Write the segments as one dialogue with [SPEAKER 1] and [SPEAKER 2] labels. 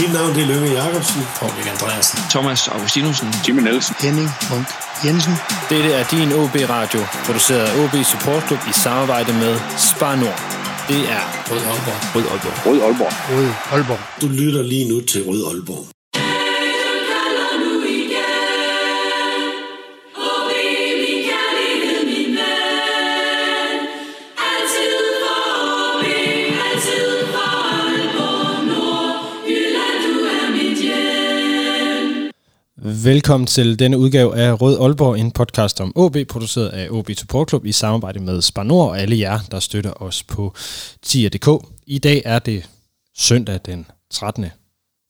[SPEAKER 1] Mit navn det er Lønge Jacobsen.
[SPEAKER 2] Paul Andreasen.
[SPEAKER 3] Thomas Augustinusen.
[SPEAKER 4] Jimmy Nielsen.
[SPEAKER 5] Henning Munk Jensen.
[SPEAKER 6] Dette er din OB Radio, produceret af OB Support Club i samarbejde med Spar Nord. Det er
[SPEAKER 2] Rød Aalborg.
[SPEAKER 6] Rød Aalborg.
[SPEAKER 4] Rød Aalborg.
[SPEAKER 5] Rød Aalborg.
[SPEAKER 1] Du lytter lige nu til Rød Aalborg.
[SPEAKER 7] Velkommen til denne udgave af Rød Aalborg, en podcast om OB, produceret af OB Support Club i samarbejde med Spanor og alle jer, der støtter os på tier.dk. I dag er det søndag den 13.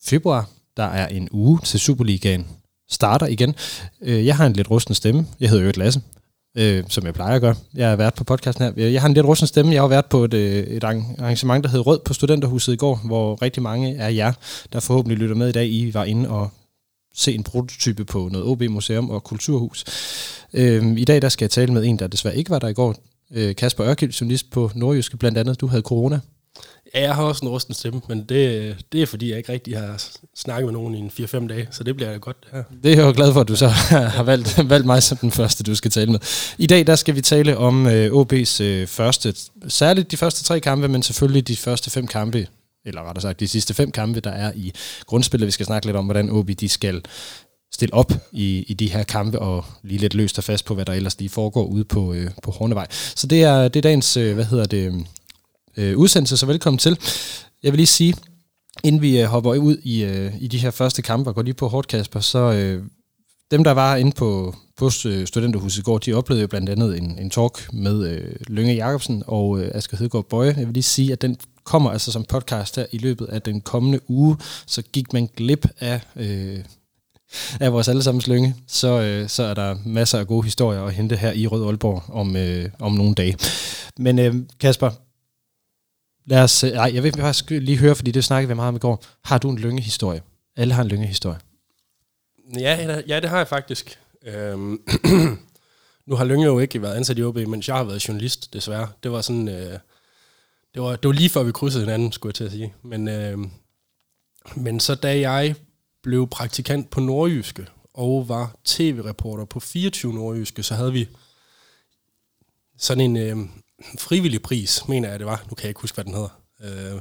[SPEAKER 7] februar. Der er en uge til Superligaen starter igen. Øh, jeg har en lidt rusten stemme. Jeg hedder Øret Lasse, øh, som jeg plejer at gøre. Jeg har været på podcasten her. Jeg har en lidt rusten stemme. Jeg har været på et, øh, et arrangement, der hed Rød på Studenterhuset i går, hvor rigtig mange af jer, der forhåbentlig lytter med i dag, I var inde og se en prototype på noget OB Museum og Kulturhus. Øhm, I dag der skal jeg tale med en, der desværre ikke var der i går. Øh, Kasper Ørkild, journalist på Nordjyske blandt andet. Du havde corona.
[SPEAKER 2] Ja, jeg har også en rusten stemme, men det, det er fordi, jeg ikke rigtig har snakket med nogen i en 4-5 dage, så det bliver godt det her.
[SPEAKER 7] Det er jeg jo glad for, at du så har valgt, valgt mig som den første, du skal tale med. I dag der skal vi tale om øh, OB's øh, første, særligt de første tre kampe, men selvfølgelig de første fem kampe, eller rettere sagt de sidste fem kampe, der er i grundspillet. Vi skal snakke lidt om, hvordan OB de skal stille op i, i de her kampe, og lige lidt løst og fast på, hvad der ellers lige foregår ude på, øh, på Hornevej. Så det er, det er dagens, øh, hvad hedder det, øh, udsendelse, så velkommen til. Jeg vil lige sige, inden vi øh, hopper ud i, øh, i de her første kampe og går lige på hårdt, Kasper, så øh, dem, der var inde på, på øh, Studenterhuset i går, de oplevede jo blandt andet en, en talk med øh, Lønge Jacobsen og øh, Asger Hedegaard Bøje. Jeg vil lige sige, at den kommer altså som podcast her i løbet af den kommende uge, så gik man glip af, øh, af vores allesammens Lønge, så, øh, så er der masser af gode historier at hente her i Rød Aalborg om, øh, om nogle dage. Men øh, Kasper, lad os, øh, ej, jeg vil faktisk lige høre, fordi det snakkede vi meget om i går. Har du en lyngehistorie? Alle har en lyngehistorie.
[SPEAKER 2] Ja, ja, det har jeg faktisk. Øhm, nu har Lønge jo ikke været ansat i OB, mens jeg har været journalist, desværre. Det var sådan... Øh, det var, det var lige før vi krydsede hinanden, skulle jeg til at sige. Men, øh, men så da jeg blev praktikant på Nordjyske, og var tv-reporter på 24 Nordjyske, så havde vi sådan en øh, frivillig pris, mener jeg det var. Nu kan jeg ikke huske, hvad den hedder. Øh,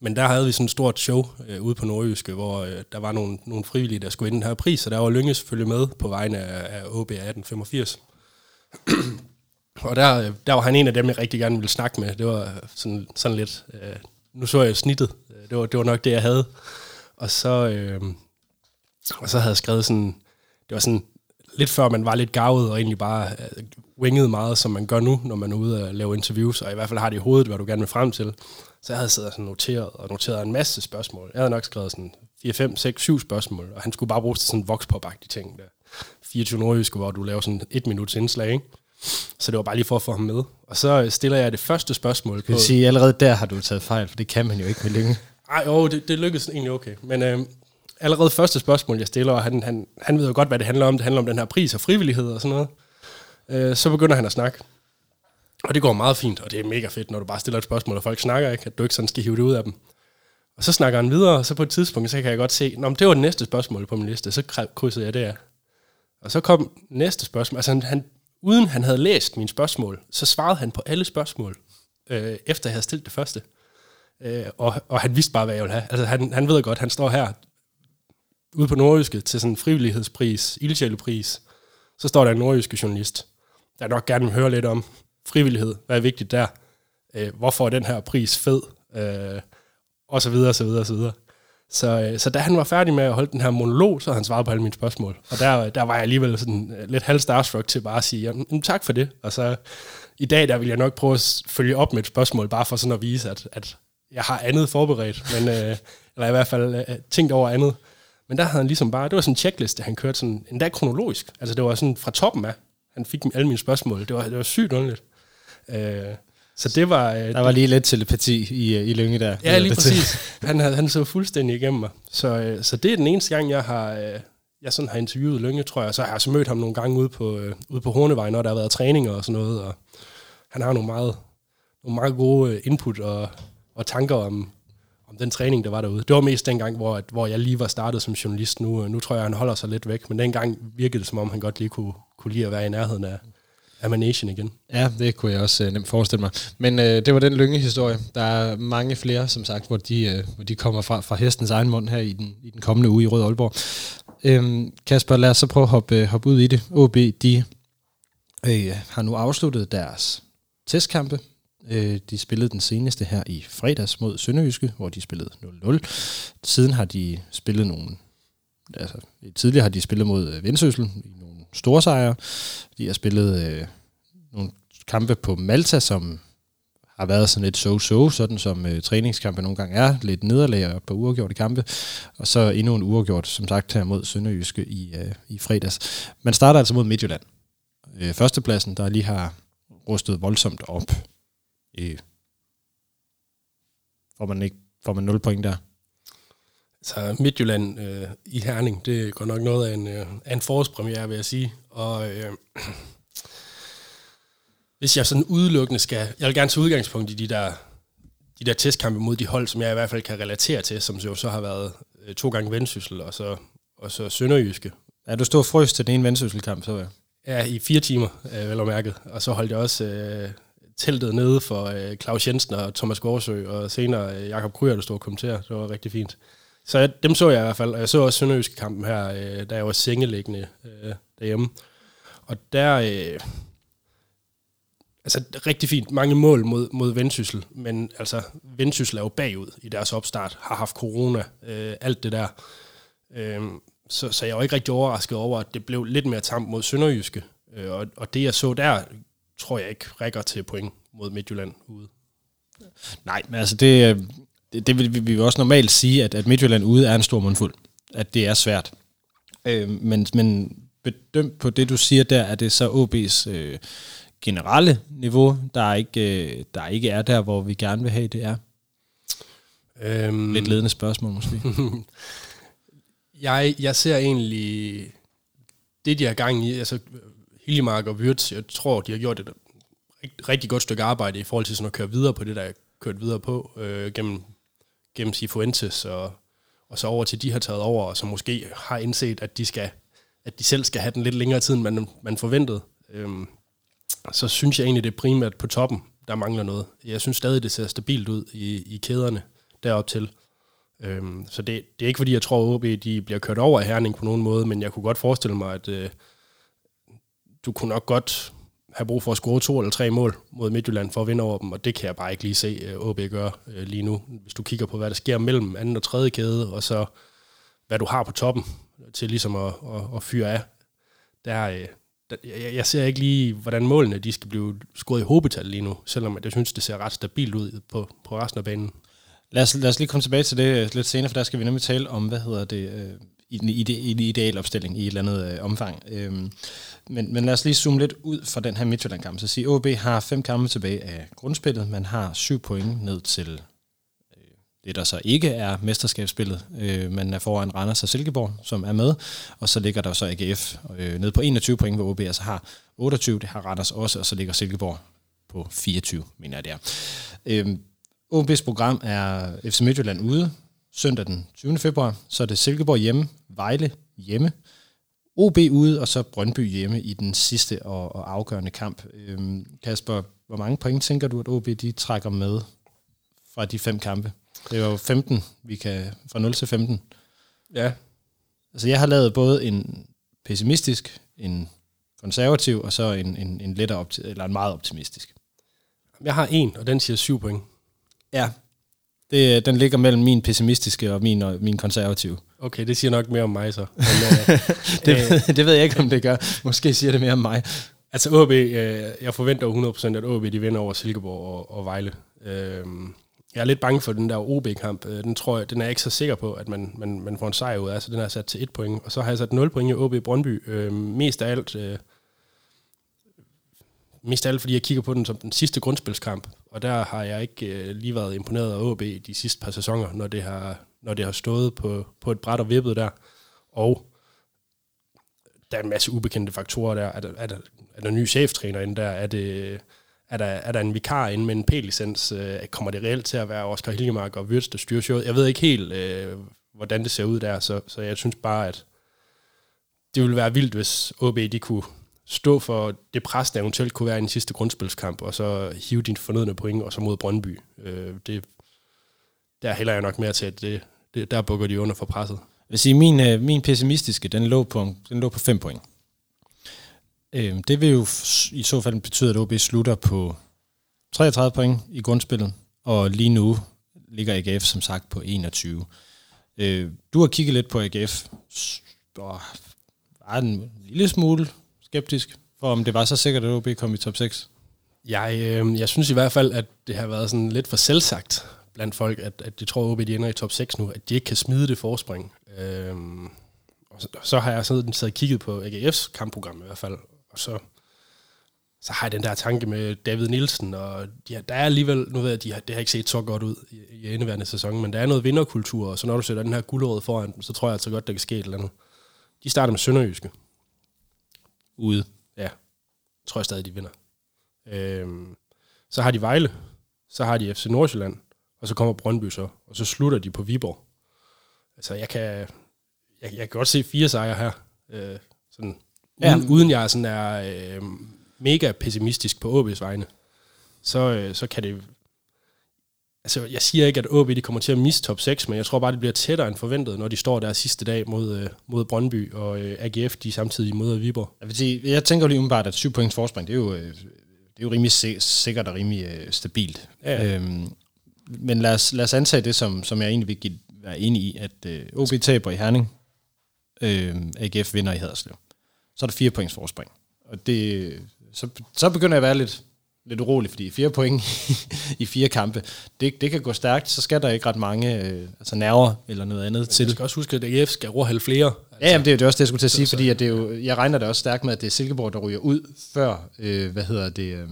[SPEAKER 2] men der havde vi sådan et stort show øh, ude på Nordjyske, hvor øh, der var nogle, nogle frivillige, der skulle ind den her pris, og der var Lynge selvfølgelig med på vegne af, af OB 1885 og der, der var han en af dem, jeg rigtig gerne ville snakke med. Det var sådan, sådan lidt... Øh, nu så jeg snittet. Øh, det var, det var nok det, jeg havde. Og så, øh, og så havde jeg skrevet sådan... Det var sådan lidt før man var lidt gavet og egentlig bare øh, winget meget, som man gør nu, når man er ude og lave interviews, og i hvert fald har det i hovedet, hvad du gerne vil frem til. Så jeg havde siddet og sådan noteret og noteret en masse spørgsmål. Jeg havde nok skrevet sådan 4, 5, 6, 7 spørgsmål, og han skulle bare bruge til sådan en voxpop ting der. 24 nordjyske, hvor du laver sådan et minuts indslag, ikke? Så det var bare lige for at få ham med. Og så stiller jeg det første spørgsmål
[SPEAKER 7] på... Jeg vil sige, allerede der har du taget fejl, for det kan man jo ikke med længe.
[SPEAKER 2] Ej, jo, det, det lykkedes egentlig okay. Men øh, allerede første spørgsmål, jeg stiller, og han, han, han ved jo godt, hvad det handler om. Det handler om den her pris og frivillighed og sådan noget. Øh, så begynder han at snakke. Og det går meget fint, og det er mega fedt, når du bare stiller et spørgsmål, og folk snakker ikke, at du ikke sådan skal hive det ud af dem. Og så snakker han videre, og så på et tidspunkt, så kan jeg godt se, Nå, det var det næste spørgsmål på min liste, så krydsede jeg det af. Og så kom næste spørgsmål, altså han, han, uden han havde læst mine spørgsmål, så svarede han på alle spørgsmål, øh, efter jeg havde stillet det første. Øh, og, og han vidste bare, hvad jeg ville have. Altså han, han ved godt, han står her ude på Nordjyske til sådan en frivillighedspris, ildsjælepris. Så står der en nordjyske journalist, der nok gerne vil høre lidt om frivillighed, hvad er vigtigt der, øh, hvorfor er den her pris fed, øh, og så videre, og så videre, og så videre. Så, øh, så da han var færdig med at holde den her monolog, så havde han svaret på alle mine spørgsmål. Og der, der var jeg alligevel sådan øh, lidt halv starstruck til bare at sige, jamen, tak for det. Og så i dag, der vil jeg nok prøve at følge op med et spørgsmål, bare for sådan at vise, at, at jeg har andet forberedt, men, øh, eller i hvert fald øh, tænkt over andet. Men der havde han ligesom bare, det var sådan en checkliste, han kørte sådan, endda kronologisk. Altså det var sådan fra toppen af. Han fik alle mine spørgsmål. Det var, det var sygt underligt. Øh, så det var... Øh,
[SPEAKER 7] der var lige lidt telepati i, i Lønge der.
[SPEAKER 2] Ja, lige præcis. Han, han så fuldstændig igennem mig. Så, øh, så det er den eneste gang, jeg har, øh, jeg sådan har interviewet Lønge, tror jeg. Så har jeg så mødt ham nogle gange ude på, øh, ude på Hornevej, når der har været træninger og sådan noget. Og han har nogle meget, nogle meget gode input og, og tanker om, om den træning, der var derude. Det var mest dengang, hvor, at, hvor jeg lige var startet som journalist. Nu, nu tror jeg, han holder sig lidt væk, men dengang virkede det, som om han godt lige kunne, kunne lide at være i nærheden af, af igen.
[SPEAKER 7] Ja, det kunne jeg også øh, nemt forestille mig. Men øh, det var den lyngehistorie. Der er mange flere, som sagt, hvor de, øh, hvor de kommer fra, fra hestens egen mund her i den, i den kommende uge i Rød Aalborg. Øhm, Kasper, lad os så prøve at hoppe, øh, hoppe ud i det. OB, de øh, har nu afsluttet deres testkampe. Øh, de spillede den seneste her i fredags mod Sønderjyske, hvor de spillede 0-0. Siden har de spillet nogle... Altså, tidligere har de spillet mod øh, Vendsyssel i store sejre. De har spillet øh, nogle kampe på Malta, som har været sådan lidt so-so, sådan som øh, træningskampe nogle gange er. Lidt nederlag og på uafgjorte kampe. Og så endnu en uafgjort, som sagt, her mod Sønderjyske i, øh, i fredags. Man starter altså mod Midtjylland. Øh, førstepladsen, der lige har rustet voldsomt op. Øh, får man ikke får man 0 point der?
[SPEAKER 2] Så Midtjylland øh, i Herning, det går nok noget af en, øh, af en forårspremiere, vil jeg sige. Og øh, hvis jeg sådan udelukkende skal... Jeg vil gerne tage udgangspunkt i de der, de der testkampe mod de hold, som jeg i hvert fald kan relatere til, som jo så har været øh, to gange vendsyssel, og så, og så Sønderjyske.
[SPEAKER 7] Ja, du stod frøs til den ene vendsysselkamp, så jeg.
[SPEAKER 2] Ja, i fire timer, øh, vel og mærket. Og så holdt jeg også øh, teltet nede for øh, Claus Jensen og Thomas Gårdsø, og senere øh, Jakob Kryer, der stod og kommenterede. Det var rigtig fint. Så jeg, dem så jeg i hvert fald, og jeg så også Sønderjyske kampen her, øh, da jeg var sengeliggende øh, derhjemme. Og der, øh, altså rigtig fint, mange mål mod, mod Vendsyssel, men altså Vendsyssel er jo bagud i deres opstart, har haft corona, øh, alt det der. Øh, så, så jeg var ikke rigtig overrasket over, at det blev lidt mere tamt mod Sønderjyske. Øh, og, og det jeg så der, tror jeg ikke rækker til point mod Midtjylland ude.
[SPEAKER 7] Nej, men altså det, øh, det, det vil vi også normalt sige, at, at Midtjylland ude er en stor mundfuld. At det er svært. Øh, men, men bedømt på det, du siger der, er det så OB's øh, generelle niveau, der ikke, øh, der ikke er der, hvor vi gerne vil have, det er? Øhm, Lidt ledende spørgsmål måske.
[SPEAKER 2] jeg, jeg ser egentlig det, de har gang i, altså Hiljemark og Wirtz, jeg tror, de har gjort et rigtig godt stykke arbejde i forhold til sådan at køre videre på det, der er kørt videre på øh, gennem, gennem Sifuentes og, og så over til de har taget over, og som måske har indset, at de skal at de selv skal have den lidt længere tid, end man, man forventede. Øhm, så synes jeg egentlig, det er primært på toppen, der mangler noget. Jeg synes stadig, det ser stabilt ud i, i kæderne derop til. Øhm, så det, det er ikke fordi, jeg tror, at OB de bliver kørt over af Herning på nogen måde, men jeg kunne godt forestille mig, at øh, du kunne nok godt have brug for at score to eller tre mål mod Midtjylland for at vinde over dem, og det kan jeg bare ikke lige se øh, AB OB gøre øh, lige nu. Hvis du kigger på, hvad der sker mellem anden og tredje kæde, og så hvad du har på toppen til ligesom at, at, at fyre af, der, øh, der jeg, jeg ser ikke lige, hvordan målene de skal blive scoret i hobetal lige nu, selvom jeg synes, det ser ret stabilt ud på, på resten af banen.
[SPEAKER 7] Lad os, lad os lige komme tilbage til det lidt senere, for der skal vi nemlig tale om, hvad hedder det, i den ide, ideal opstilling i et eller andet øh, omfang. Øhm, men, men lad os lige zoome lidt ud fra den her Midtjylland-kamp. Så sige, OB har fem kampe tilbage af grundspillet. Man har syv point ned til øh, det, der så ikke er mesterskabsspillet. Øh, man er foran Randers og Silkeborg, som er med. Og så ligger der så AGF øh, ned på 21 point, hvor OB altså har 28. Det har Randers også, og så ligger Silkeborg på 24, mener jeg det er. Øh, OB's program er FC Midtjylland ude, søndag den 20. februar. Så er det Silkeborg hjemme, Vejle hjemme, OB ude, og så Brøndby hjemme i den sidste og, og afgørende kamp. Øhm, Kasper, hvor mange point tænker du, at OB de trækker med fra de fem kampe? Det er jo 15, vi kan fra 0 til 15.
[SPEAKER 2] Ja.
[SPEAKER 7] Altså jeg har lavet både en pessimistisk, en konservativ, og så en, en, en lettere opti- eller en meget optimistisk.
[SPEAKER 2] Jeg har en, og den siger syv point.
[SPEAKER 7] Ja, det, den ligger mellem min pessimistiske og min, og min konservative.
[SPEAKER 2] Okay, det siger nok mere om mig så. Men,
[SPEAKER 7] øh, det, øh, det ved jeg ikke, om det gør. Måske siger det mere om mig.
[SPEAKER 2] Altså OB, øh, jeg forventer 100% at OB de vinder over Silkeborg og, og Vejle. Øh, jeg er lidt bange for den der OB-kamp. Øh, den tror jeg, den er jeg ikke så sikker på, at man, man, man får en sejr ud af. Så den er sat til et point. Og så har jeg sat 0 point i OB Brøndby. Øh, mest af alt... Øh, mest af alt, fordi jeg kigger på den som den sidste grundspilskamp, og der har jeg ikke øh, lige været imponeret af OB de sidste par sæsoner, når det har, når det har stået på, på et bræt og vippet der. Og der er en masse ubekendte faktorer der. Er der, er der, er der ny cheftræner inde der? Er det, er der, er der en vikar inde med en P-licens? Øh, kommer det reelt til at være Oscar Hilgemark og Wirtz, der styrer showet? Jeg ved ikke helt, øh, hvordan det ser ud der, så, så jeg synes bare, at det ville være vildt, hvis OB de kunne stå for det pres, der eventuelt kunne være i den sidste grundspilskamp, og så hive din fornødne point, og så mod Brøndby. Øh, det, der hælder jeg nok mere til, at det, det, der bukker de under for presset.
[SPEAKER 7] Jeg vil sige, min, øh, min pessimistiske, den lå på, den lå på 5 point. Øh, det vil jo i så fald betyde, at OB slutter på 33 point i grundspillet, og lige nu ligger AGF som sagt på 21. Øh, du har kigget lidt på AGF, og var en lille smule skeptisk, for om det var så sikkert, at OB kom i top 6.
[SPEAKER 2] Jeg, øh, jeg synes i hvert fald, at det har været sådan lidt for selvsagt blandt folk, at, at de tror, at OB de ender i top 6 nu, at de ikke kan smide det forspring. Øh, og så, så har jeg sådan siddet og kigget på AGF's kampprogram i hvert fald, og så, så har jeg den der tanke med David Nielsen, og de, der er alligevel, nu ved jeg, de har, det har ikke set så godt ud i, i indeværende sæson, men der er noget vinderkultur, og så når du sætter den her guldåret foran, dem, så tror jeg altså godt, der kan ske et eller andet. De starter med Sønderjyske.
[SPEAKER 7] Ude.
[SPEAKER 2] Ja, tror jeg stadig, de vinder. Øhm, så har de Vejle, så har de FC Nordsjælland, og så kommer Brøndby så, og så slutter de på Viborg. Altså, jeg kan, jeg, jeg kan godt se fire sejre her, øh, sådan,
[SPEAKER 7] Ja.
[SPEAKER 2] uden, uden jeg sådan er øh, mega pessimistisk på OB's vegne. Så, øh, så kan det... Altså, jeg siger ikke, at OB de kommer til at miste top 6, men jeg tror bare, det bliver tættere end forventet, når de står der sidste dag mod, øh, mod Brøndby, og øh, AGF de samtidig mod Viborg.
[SPEAKER 7] Jeg, vil sige, jeg tænker lige umiddelbart, at 7 points forspring, det er jo, øh, det er jo rimelig si- sikkert og rimelig stabilt.
[SPEAKER 2] Ja.
[SPEAKER 7] Øhm, men lad os, lad os antage det, som, som jeg egentlig vil give, være enig i, at øh, OB taber i Herning, øh, AGF vinder i Haderslev. Så er der 4 points forspring. Og det, så, så begynder jeg at være lidt, lidt urolig, fordi 4 point i fire kampe, det, det kan gå stærkt, så skal der ikke ret mange øh, altså nerver eller noget andet til.
[SPEAKER 2] Du skal også huske, at AGF skal overhalde flere.
[SPEAKER 7] Ja, jamen, det er jo også det, jeg skulle til at sige, fordi at det er jo, jeg regner det også stærkt med, at det er Silkeborg, der ryger ud, før, øh, hvad hedder det, øh,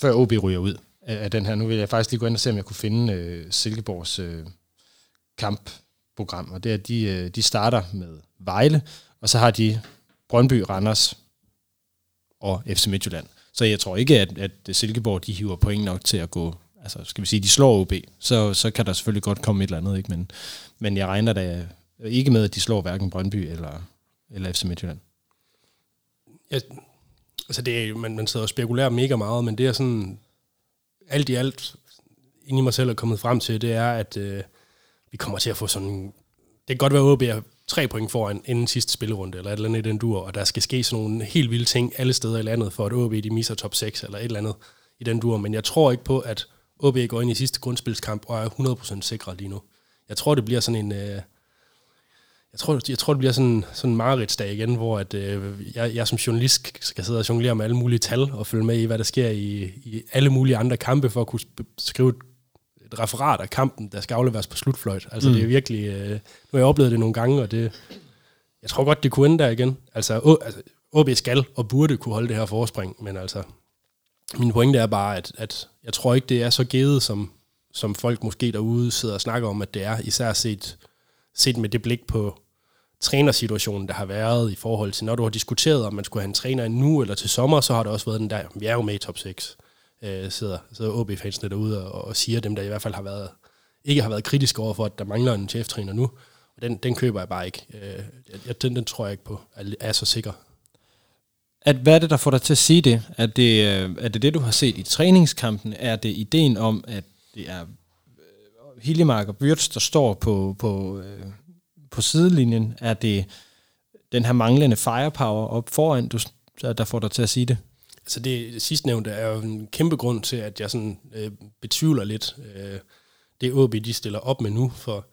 [SPEAKER 7] før OB ryger ud af, af den her. Nu vil jeg faktisk lige gå ind og se, om jeg kunne finde øh, Silkeborgs øh, kampprogram, og det er, at de, øh, de starter med Vejle, og så har de Brøndby, Randers og FC Midtjylland. Så jeg tror ikke, at, at Silkeborg de hiver point nok til at gå, altså skal vi sige, de slår OB, så, så kan der selvfølgelig godt komme et eller andet, ikke? Men, men jeg regner da ikke med, at de slår hverken Brøndby eller, eller FC Midtjylland.
[SPEAKER 2] Jeg, altså det er, man, man sidder og spekulerer mega meget, men det er sådan, alt i alt, ind i mig selv er kommet frem til, det er, at øh, vi kommer til at få sådan, det kan godt være, at OB er tre point foran inden sidste spillerunde, eller et eller andet i den dur, og der skal ske sådan nogle helt vilde ting alle steder i landet, for at OB de misser top 6, eller et eller andet i den dur, men jeg tror ikke på, at OB går ind i sidste grundspilskamp og er 100% sikre lige nu. Jeg tror, det bliver sådan en... Øh, jeg tror, jeg tror, det bliver sådan, sådan en mareridsdag igen, hvor at, øh, jeg, jeg som journalist skal sidde og jonglere med alle mulige tal og følge med i, hvad der sker i, i alle mulige andre kampe, for at kunne skrive et, et referat af kampen, der skal afleveres på slutfløjt. Altså mm. det er virkelig... Øh, nu har jeg oplevet det nogle gange, og det... Jeg tror godt, det kunne ende der igen. Altså, å, altså OB skal og burde kunne holde det her forspring, men altså... Min pointe er bare, at, at jeg tror ikke, det er så givet, som, som folk måske derude sidder og snakker om, at det er, især set, set med det blik på trænersituationen, der har været i forhold til, når du har diskuteret, om man skulle have en træner nu eller til sommer, så har der også været den der, vi er jo med i top 6, øh, sidder, sidder OB-fansene derude og, og siger, dem der i hvert fald har været, ikke har været kritiske over for, at der mangler en cheftræner nu, og den, den køber jeg bare ikke. Øh, jeg, den, den tror jeg ikke på, er, er så sikker.
[SPEAKER 7] At, hvad er det, der får dig til at sige det? Er det, øh, er det det, du har set i træningskampen? Er det ideen om, at det er øh, Hiljemark og Byrts, der står på, på, øh, på sidelinjen? Er det den her manglende firepower op foran, du, der får dig til at sige det?
[SPEAKER 2] Altså det, sidstnævnte er jo en kæmpe grund til, at jeg sådan øh, betvivler lidt øh, det OB, de stiller op med nu, for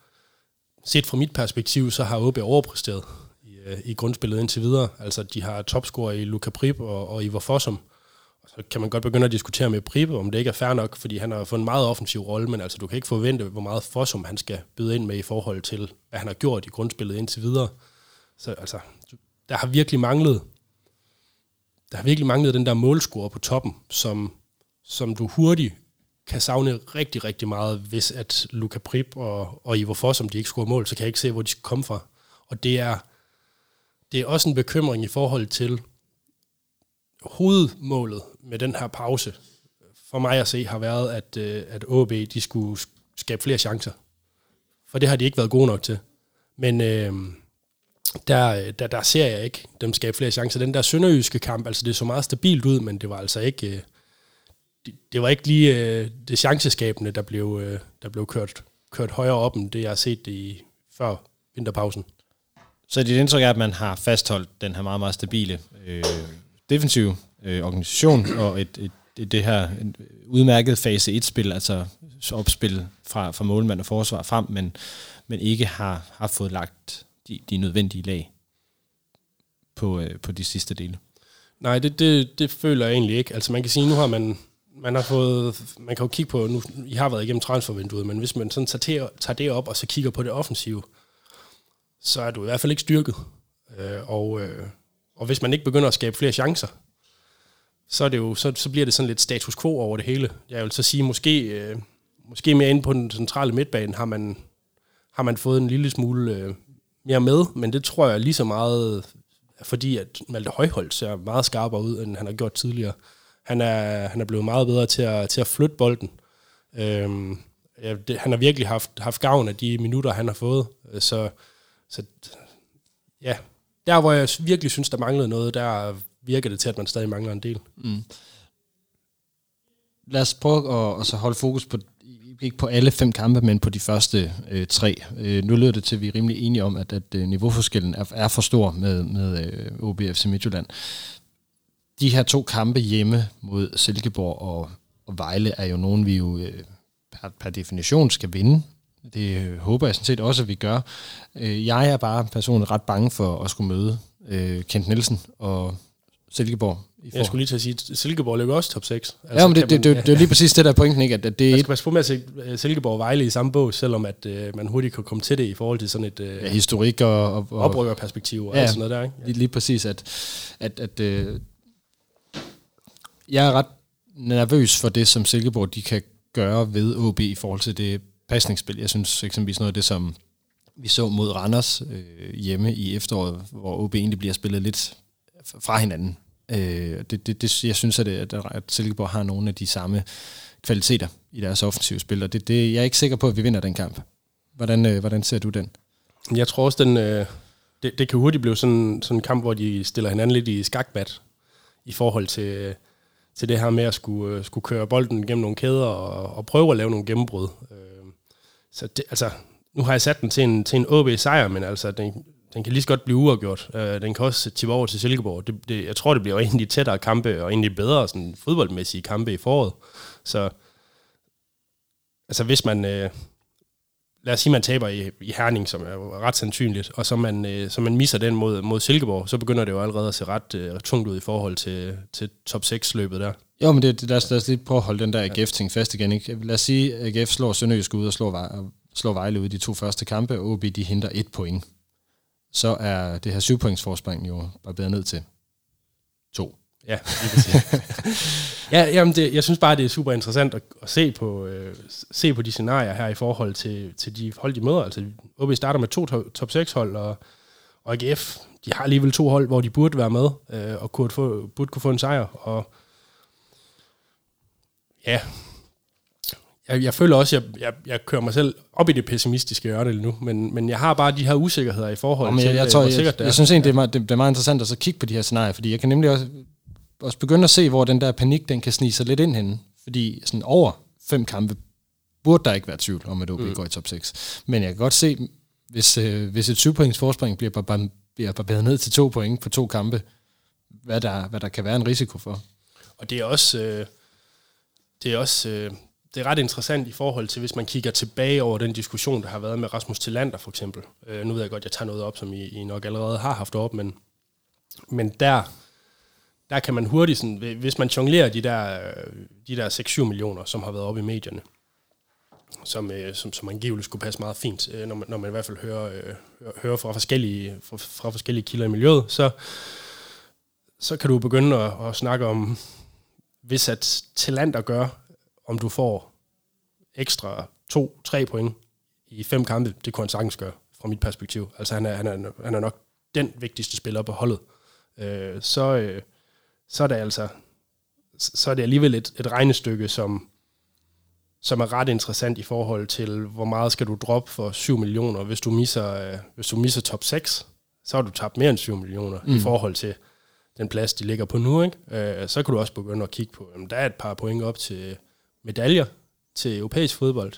[SPEAKER 2] set fra mit perspektiv, så har OB overpræsteret i, øh, i grundspillet indtil videre. Altså de har topscorer i Luka Prip og, og Ivar Fossum. Og så kan man godt begynde at diskutere med Prip, om det ikke er fair nok, fordi han har fået en meget offensiv rolle, men altså du kan ikke forvente, hvor meget Fossum han skal byde ind med i forhold til, hvad han har gjort i grundspillet indtil videre. Så altså, der har virkelig manglet der har virkelig manglet den der målscore på toppen, som, som du hurtigt kan savne rigtig, rigtig meget, hvis at Luka Prip og, og Ivo Foss, om de ikke scorer mål, så kan jeg ikke se, hvor de skal komme fra. Og det er, det er også en bekymring i forhold til, hovedmålet med den her pause, for mig at se, har været, at, øh, at OB de skulle skabe flere chancer. For det har de ikke været gode nok til. Men øh, der, der, der ser jeg ikke dem skabe flere chancer. Den der sønderjyske kamp, altså det så meget stabilt ud, men det var altså ikke... Øh, det, det var ikke lige øh, det chanceskabende, der blev, øh, der blev kørt, kørt højere op, end det jeg har set det i før vinterpausen.
[SPEAKER 7] Så dit indtryk er, at man har fastholdt den her meget, meget stabile øh, defensive øh, organisation, og et, et, et, det her udmærket fase 1-spil, altså opspil fra, fra målmand og forsvar frem, men, men ikke har, har fået lagt de, de nødvendige lag på, øh, på de sidste dele.
[SPEAKER 2] Nej, det, det, det føler jeg egentlig ikke. Altså man kan sige, nu har man, man har fået, man kan jo kigge på, nu, I har været igennem transfervinduet, men hvis man sådan tager, tager det op, og så kigger på det offensive, så er du i hvert fald ikke styrket. Øh, og, øh, og hvis man ikke begynder at skabe flere chancer, så, er det jo, så, så bliver det sådan lidt status quo over det hele. Jeg vil så sige, måske, øh, måske mere inde på den centrale midtbane har man, har man fået en lille smule øh, mere med, men det tror jeg lige så meget, fordi at Malte Højholdt ser meget skarpere ud, end han har gjort tidligere. Han er, han er blevet meget bedre til at, til at flytte bolden. Øhm, ja, det, han har virkelig haft, haft gavn af de minutter, han har fået. Øh, så, så ja, der hvor jeg virkelig synes, der manglede noget, der virker det til, at man stadig mangler en del. Mm.
[SPEAKER 7] Lad os prøve at, at så holde fokus på, ikke på alle fem kampe, men på de første øh, tre. Øh, nu lyder det til, at vi er rimelig enige om, at, at øh, niveauforskellen er, er for stor med, med øh, OBFC Midtjylland. De her to kampe hjemme mod Silkeborg og, og Vejle er jo nogen, vi jo øh, per, per definition skal vinde. Det øh, håber jeg sådan set også, at vi gør. Øh, jeg er bare personligt ret bange for at skulle møde øh, Kent Nielsen og Silkeborg.
[SPEAKER 2] I jeg skulle lige til at sige, at Silkeborg ligger også top 6.
[SPEAKER 7] Altså, ja, men det, det, det, det, er lige præcis det der pointen, ikke? At det
[SPEAKER 2] man skal passe på med at se øh, Silkeborg og Vejle i samme bog, selvom at uh, man hurtigt kan komme til det i forhold til sådan et uh,
[SPEAKER 7] ja, historik og, og,
[SPEAKER 2] og oprykkerperspektiv og ja, sådan noget der. Ikke?
[SPEAKER 7] Ja. Lige, lige præcis, at, at, at uh, jeg er ret nervøs for det, som Silkeborg de kan gøre ved OB i forhold til det pasningsspil. Jeg synes eksempelvis noget af det, som vi så mod Randers øh, hjemme i efteråret, hvor OB egentlig bliver spillet lidt Altså, fra hinanden. Øh, det, det, det, jeg synes, at, det, at Silkeborg har nogle af de samme kvaliteter i deres offensive spil, og det, det, jeg er ikke sikker på, at vi vinder den kamp. Hvordan, øh, hvordan ser du den?
[SPEAKER 2] Jeg tror også, den, øh, det, det kan hurtigt blive sådan, sådan en kamp, hvor de stiller hinanden lidt i skakbat i forhold til, til det her med at skulle, øh, skulle køre bolden gennem nogle kæder og, og prøve at lave nogle gennembrud. Øh, så det, altså, nu har jeg sat den til en, til en OB-sejr, men altså, den, den kan lige så godt blive uafgjort. Øh, den kan også tippe over til Silkeborg. Det, det, jeg tror, det bliver en af de tættere kampe, og egentlig bedre sådan, fodboldmæssige kampe i foråret. Så altså, hvis man... Øh, lad os sige, man taber i, i Herning, som er ret sandsynligt, og så man, øh, så man misser den mod, mod Silkeborg, så begynder det jo allerede at se ret øh, tungt ud i forhold til, til top 6-løbet der.
[SPEAKER 7] Jo, men det, lad, os, lad os lige prøve at holde den der AGF-ting fast igen. Ikke? Lad os sige, at AGF slår Sønderjysk ud og slår, slår Vejle ud i de to første kampe, og OB de henter et point så er det her syvpointsforspring jo bare bedre ned til to.
[SPEAKER 2] Ja, ja, jamen det, jeg synes bare, det er super interessant at, at se, på, øh, se på de scenarier her i forhold til, til de hold, de møder. Altså, OB starter med to top 6 hold, og, og AGF, de har alligevel to hold, hvor de burde være med, øh, og kunne få, burde kunne få en sejr. Og ja, jeg, jeg føler også, at jeg, jeg, jeg kører mig selv op i det pessimistiske hjørne nu, men, men jeg har bare de her usikkerheder i forhold Jamen,
[SPEAKER 7] til, jeg, jeg, tror, hvor sikkert jeg, det er. Jeg synes egentlig, det er, meget, det, det er meget interessant at så kigge på de her scenarier, fordi jeg kan nemlig også, også begynde at se, hvor den der panik, den kan snige sig lidt ind henne. Fordi sådan over fem kampe burde der ikke være tvivl om, at OB mm. går i top 6. Men jeg kan godt se, hvis, øh, hvis et syvpoints forspring bliver, bare, bliver barberet ned til to point på to kampe, hvad der, hvad der kan være en risiko for.
[SPEAKER 2] Og det er også... Øh, det er også... Øh, det er ret interessant i forhold til, hvis man kigger tilbage over den diskussion, der har været med Rasmus Tillander for eksempel. Øh, nu ved jeg godt, jeg tager noget op, som I, I nok allerede har haft op, men, men der, der kan man hurtigt, sådan, hvis man jonglerer de der, øh, de der 6-7 millioner, som har været oppe i medierne, som, øh, som, som angiveligt skulle passe meget fint, øh, når, man, når man i hvert fald hører, øh, hører fra, forskellige, fra, fra forskellige kilder i miljøet, så, så kan du begynde at, at snakke om, hvis at Talander gør, om du får ekstra to-tre point i fem kampe, det kunne han sagtens gøre, fra mit perspektiv. Altså han er, han er, han er nok den vigtigste spiller på holdet. Øh, så, øh, så er det altså, så er det alligevel et, et regnestykke, som, som er ret interessant i forhold til, hvor meget skal du droppe for 7 millioner. Hvis du misser, øh, hvis du misser top 6, så har du tabt mere end 7 millioner mm. i forhold til den plads, de ligger på nu. Ikke? Øh, så kan du også begynde at kigge på, at der er et par point op til medaljer til europæisk fodbold.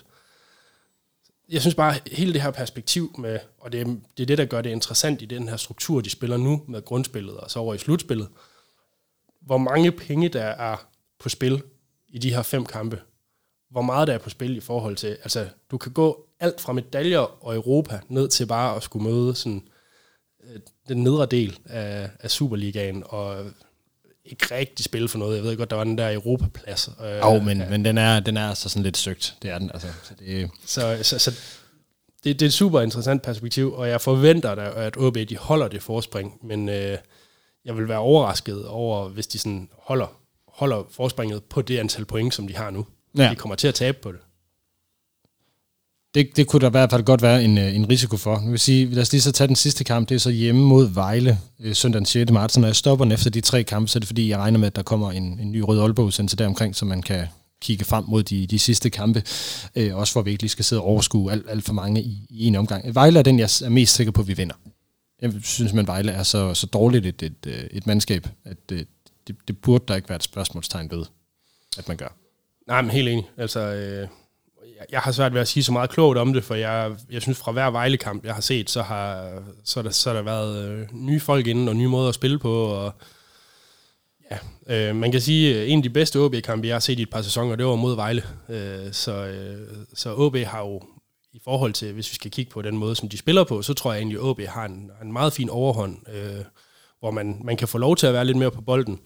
[SPEAKER 2] Jeg synes bare, hele det her perspektiv med, og det er, det er det, der gør det interessant i den her struktur, de spiller nu med grundspillet og så over i slutspillet, hvor mange penge der er på spil i de her fem kampe. Hvor meget der er på spil i forhold til, altså du kan gå alt fra medaljer og Europa ned til bare at skulle møde sådan øh, den nedre del af, af Superligaen og ikke rigtig spille for noget. Jeg ved godt, der var den der Europaplads.
[SPEAKER 7] Øh, oh, men, ja. men den er, den er altså sådan lidt søgt. Det er den. Altså,
[SPEAKER 2] så det, så, så, så det, det er et super interessant perspektiv, og jeg forventer, da, at OB de holder det forspring, men øh, jeg vil være overrasket over, hvis de sådan holder, holder forspringet på det antal point, som de har nu. Ja. De kommer til at tabe på det.
[SPEAKER 7] Det, det kunne der i hvert fald godt være en, øh, en risiko for. Jeg vil sige, lad os lige så tage den sidste kamp, det er så hjemme mod Vejle øh, søndag den 6. marts. Når jeg stopper den efter de tre kampe, så er det fordi, jeg regner med, at der kommer en, en ny rød Aalborg til deromkring, så man kan kigge frem mod de, de sidste kampe. Øh, også for at vi ikke lige skal sidde og overskue alt, alt for mange i, i en omgang. Vejle er den, jeg er mest sikker på, at vi vinder. Jeg synes, at Vejle er så, så dårligt et, et, øh, et mandskab, at det, det, det burde der ikke være et spørgsmålstegn ved, at man gør.
[SPEAKER 2] Nej, men helt enig. Altså, øh, jeg har svært ved at sige så meget klogt om det, for jeg, jeg synes fra hver Vejle-kamp, jeg har set, så har så der, så der været øh, nye folk inden og nye måder at spille på, og ja, øh, man kan sige, at en af de bedste OB-kampe, jeg har set i et par sæsoner, det var mod Vejle. Øh, så, øh, så OB har jo i forhold til, hvis vi skal kigge på den måde, som de spiller på, så tror jeg egentlig, at OB har en, en meget fin overhånd, øh, hvor man, man kan få lov til at være lidt mere på bolden.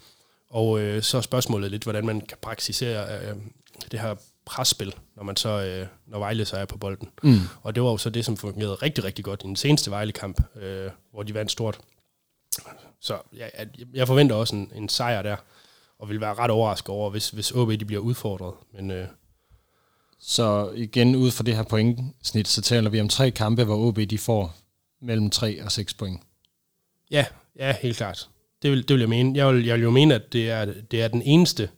[SPEAKER 2] Og øh, så er spørgsmålet lidt, hvordan man kan praktisere øh, det her presspil, når man så øh, når Vejle så er på bolden. Mm. Og det var jo så det, som fungerede rigtig, rigtig godt i den seneste Vejle-kamp, øh, hvor de vandt stort. Så ja, jeg forventer også en, en sejr der, og vil være ret overrasket over, hvis, hvis OB de bliver udfordret. Men, øh,
[SPEAKER 7] så igen, ud fra det her pointsnit, så taler vi om tre kampe, hvor OB de får mellem 3 og 6 point.
[SPEAKER 2] Ja, ja, helt klart. Det vil, det vil jeg mene. Jeg vil, jeg vil jo mene, at det er, det er den eneste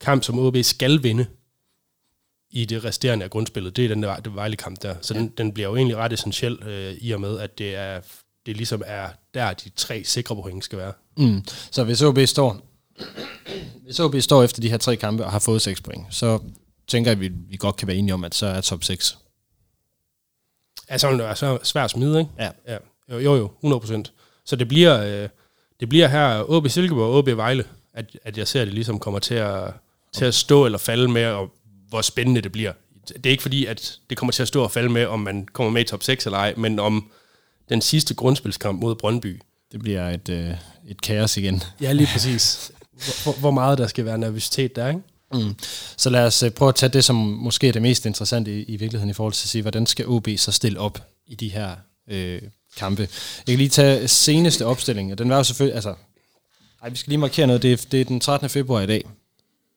[SPEAKER 2] kamp, som OB skal vinde i det resterende af grundspillet. Det er den der det Vejle-kamp der. Så ja. den, den bliver jo egentlig ret essentiel øh, i og med, at det er det ligesom er der, de tre sikre point skal være.
[SPEAKER 7] Mm. Så hvis OB står, hvis OB står efter de her tre kampe og har fået 6 point, så tænker jeg, at vi, vi godt kan være enige om, at så er top 6.
[SPEAKER 2] Ja, så er så svært at smide, ikke? Ja. ja. Jo, jo, jo 100% Så det bliver, øh, det bliver her OB Silkeborg og OB Vejle, at, at jeg ser, at det ligesom kommer til at, til at stå eller falde med, og hvor spændende det bliver. Det er ikke fordi, at det kommer til at stå og falde med, om man kommer med i top 6 eller ej, men om den sidste grundspilskamp mod Brøndby.
[SPEAKER 7] Det bliver et, øh, et kaos igen.
[SPEAKER 2] Ja, lige præcis. Hvor, hvor meget der skal være nervøsitet der, ikke?
[SPEAKER 7] Mm. Så lad os øh, prøve at tage det, som måske er det mest interessante i, i virkeligheden i forhold til at sige, hvordan skal OB så stille op i de her øh, kampe. Jeg kan lige tage seneste opstilling, og den var jo selvfølgelig, altså, ej, vi skal lige markere noget, det er, det er den 13. februar i dag.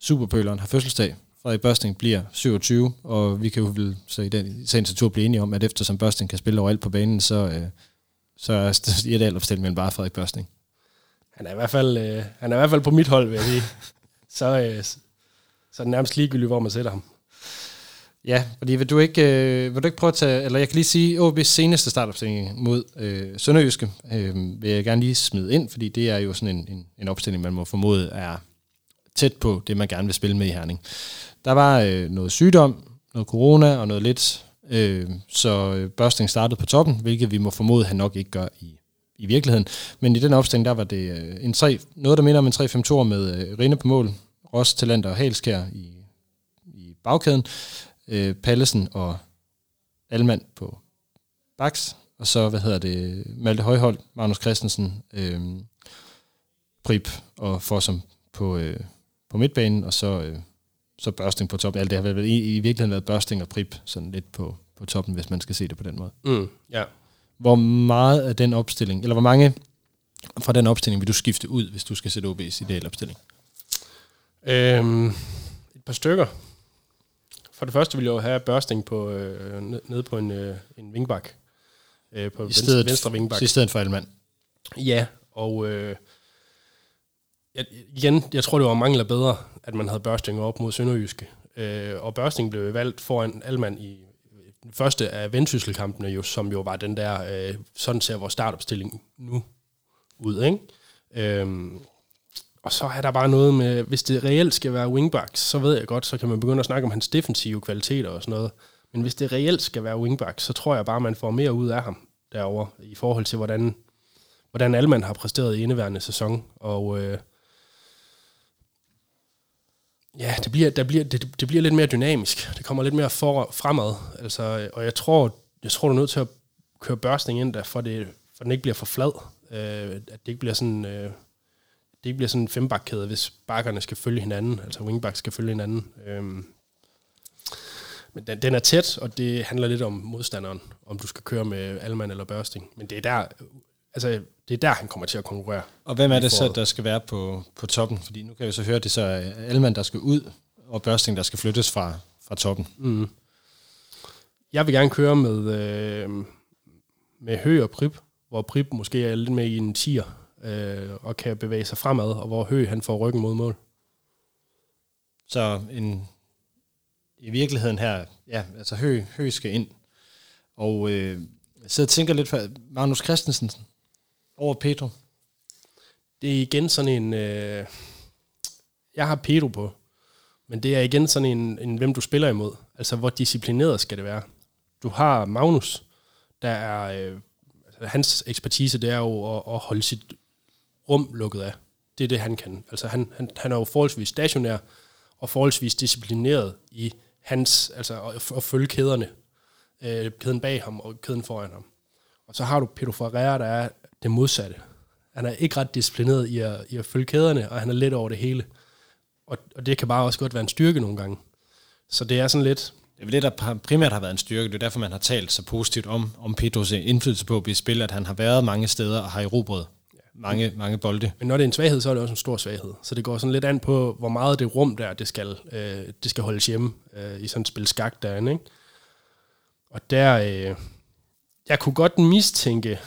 [SPEAKER 7] Superpøleren har fødselsdag. Frederik Børsting bliver 27, og vi kan jo vel så i den sagens natur blive enige om, at eftersom Børsting kan spille overalt på banen, så, øh, så er det alt opstilling mellem bare Frederik Børsting.
[SPEAKER 2] Han er i hvert fald, øh, han er i hvert fald på mit hold, vil jeg sige. så, øh, så er det nærmest ligegyldigt, hvor man sætter ham.
[SPEAKER 7] Ja, fordi vil du ikke, øh, vil du ikke prøve at tage, eller jeg kan lige sige, OB's seneste startopstilling mod øh, Sønderjyske, øh, vil jeg gerne lige smide ind, fordi det er jo sådan en, en, en opstilling, man må formode er tæt på det, man gerne vil spille med i Herning. Der var øh, noget sygdom, noget corona og noget lidt, øh, så øh, Børsting startede på toppen, hvilket vi må formode, han nok ikke gør i, i virkeligheden. Men i den opstilling, der var det øh, en tre, noget, der minder om en 3-5-2 med øh, Rinde på mål, Ross, Talenter og Halskær i, i bagkæden, øh, Pallesen og Almand på baks, og så, hvad hedder det, Malte Højhold, Magnus Christensen, øh, Prip og Fossum på, øh, på midtbanen, og så, øh, så børsting på toppen. Alt det har vel i, i virkeligheden været børsting og prip sådan lidt på, på toppen, hvis man skal se det på den måde.
[SPEAKER 2] Mm, ja.
[SPEAKER 7] Hvor meget af den opstilling, eller hvor mange fra den opstilling vil du skifte ud, hvis du skal sætte OB's idealopstilling?
[SPEAKER 2] Øhm, et par stykker. For det første vil jeg jo have børsting på, øh, ned på en, øh, en vingbak.
[SPEAKER 7] Øh, på I stedet, venstre, venstre vingbak. I stedet for Elmand.
[SPEAKER 2] Ja, og øh, jeg, igen, jeg tror, det var mangel af bedre, at man havde Børsting op mod Sønderjyske. Øh, og Børsting blev valgt foran Alman i den første af vendsysselkampene, jo, som jo var den der, øh, sådan ser vores startopstilling nu ud, ikke? Øhm, og så er der bare noget med, hvis det reelt skal være wingbacks, så ved jeg godt, så kan man begynde at snakke om hans defensive kvaliteter og sådan noget. Men hvis det reelt skal være wingbacks, så tror jeg bare, man får mere ud af ham derover i forhold til, hvordan, hvordan Alman har præsteret i indeværende sæson. Og øh, ja, det bliver, der bliver, det, det bliver lidt mere dynamisk. Det kommer lidt mere for, fremad. Altså, øh, og jeg tror, jeg tror, du er nødt til at køre børsning ind der, for, det, for den ikke bliver for flad. Øh, at det ikke bliver sådan... Øh, det ikke bliver sådan en fembakkæde, hvis bakkerne skal følge hinanden, altså wingback skal følge hinanden. Øhm, men den, den er tæt, og det handler lidt om modstanderen, om du skal køre med Alman eller Børsting. Men det er der, altså, det er der, han kommer til at konkurrere.
[SPEAKER 7] Og hvem er det så, der skal være på, på toppen? Fordi nu kan vi så høre, det så er Alman, der skal ud, og Børsting, der skal flyttes fra, fra toppen.
[SPEAKER 2] Mm. Jeg vil gerne køre med, øh, med Hø og Prip, hvor Prip måske er lidt med i en tier, øh, og kan bevæge sig fremad, og hvor Hø han får ryggen mod mål.
[SPEAKER 7] Så en, i virkeligheden her, ja, altså Hø, Hø skal ind. Og øh, jeg sidder og tænker lidt på Magnus Christensen over Pedro.
[SPEAKER 2] Det er igen sådan en... Øh, jeg har Pedro på, men det er igen sådan en, en, hvem du spiller imod. Altså, hvor disciplineret skal det være. Du har Magnus, der er... Øh, altså, hans ekspertise, det er jo at, at holde sit rum lukket af. Det er det, han kan. Altså, han, han, han er jo forholdsvis stationær og forholdsvis disciplineret i hans, altså at, at følge kæderne. Øh, kæden bag ham og kæden foran ham. Og så har du Pedro Ferreira, der er det modsatte. Han er ikke ret disciplineret i at, i at følge kæderne, og han er lidt over det hele. Og, og det kan bare også godt være en styrke nogle gange. Så det er sådan lidt...
[SPEAKER 7] Det er det, der primært har været en styrke. Det er derfor, man har talt så positivt om, om Pedros indflydelse på at blive spillet, at han har været mange steder og har erobret mange, mange bolde.
[SPEAKER 2] Men når det er en svaghed, så er det også en stor svaghed. Så det går sådan lidt an på, hvor meget det rum der, det skal, øh, det skal holdes hjemme øh, i sådan et spil skak derinde. Ikke? Og der, øh, jeg kunne godt mistænke,